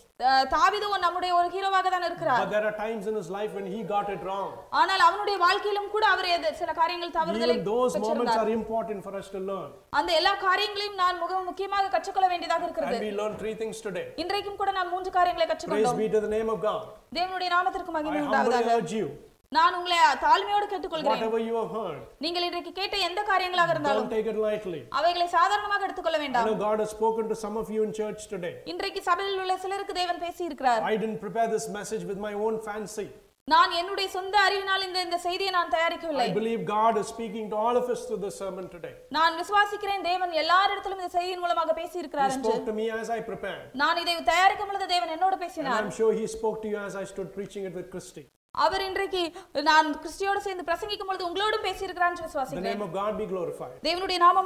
தாவீது நம்முடைய ஒரு ஹீரோவாக தான் இருக்கிறார் But there are times in his life when he got it wrong. ஆனால் அவனுடைய வாழ்க்கையிலும் கூட அவர் சில காரியங்கள் தவறுதலை those moments are important for us to learn. அந்த எல்லா காரியங்களையும் நான் மிக முக்கியமாக கற்றுக்கொள்ள வேண்டியதாக இருக்கிறது And we learn three things today. இன்றைக்கும் கூட நான் மூன்று காரியங்களை Praise கற்றுக்கொண்டோம் be to the name of God. தேவனுடைய நாமத்திற்கு I மகிமை humbly உண்டாவதாக urge you, நான் உங்களை தாழ்மையோடு கேட்டுக்கொள்கிறேன் நீங்கள் இன்றைக்கு கேட்ட எந்த காரியங்களாக இருந்தாலும் don't take it lightly. அவைகளை சாதாரணமாக எடுத்துக்கொள்ள வேண்டாம் know God has spoken to some of you in church today. இன்றைக்கு சபையில் உள்ள சிலருக்கு தேவன் பேசி இருக்கிறார் I didn't prepare this message with my own fancy. நான் என்னுடைய சொந்த அறிவினால் இந்த இந்த செய்தியை நான் தயாரிக்கவில்லை I believe God is speaking to all of us through this sermon today. நான் விசுவாசிக்கிறேன் தேவன் எல்லாரிடத்திலும் இந்த செய்தியின் மூலமாக பேசி He இருக்கிறார் என்று spoke to me as I prepared. நான் இதை தயாரிக்கும் பொழுது தேவன் என்னோடு And பேசினார் I'm sure He spoke to you as I stood preaching it with Christy. அவர் இன்றைக்கு நான் கிறிஸ்டியோடு சேர்ந்து பிரசங்கிக்கும் பொழுது உங்களோடும் பேசி இருக்கிறார் என்று The விசுவாசிக்கிறேன் name of God be glorified. தேவனுடைய நாமம்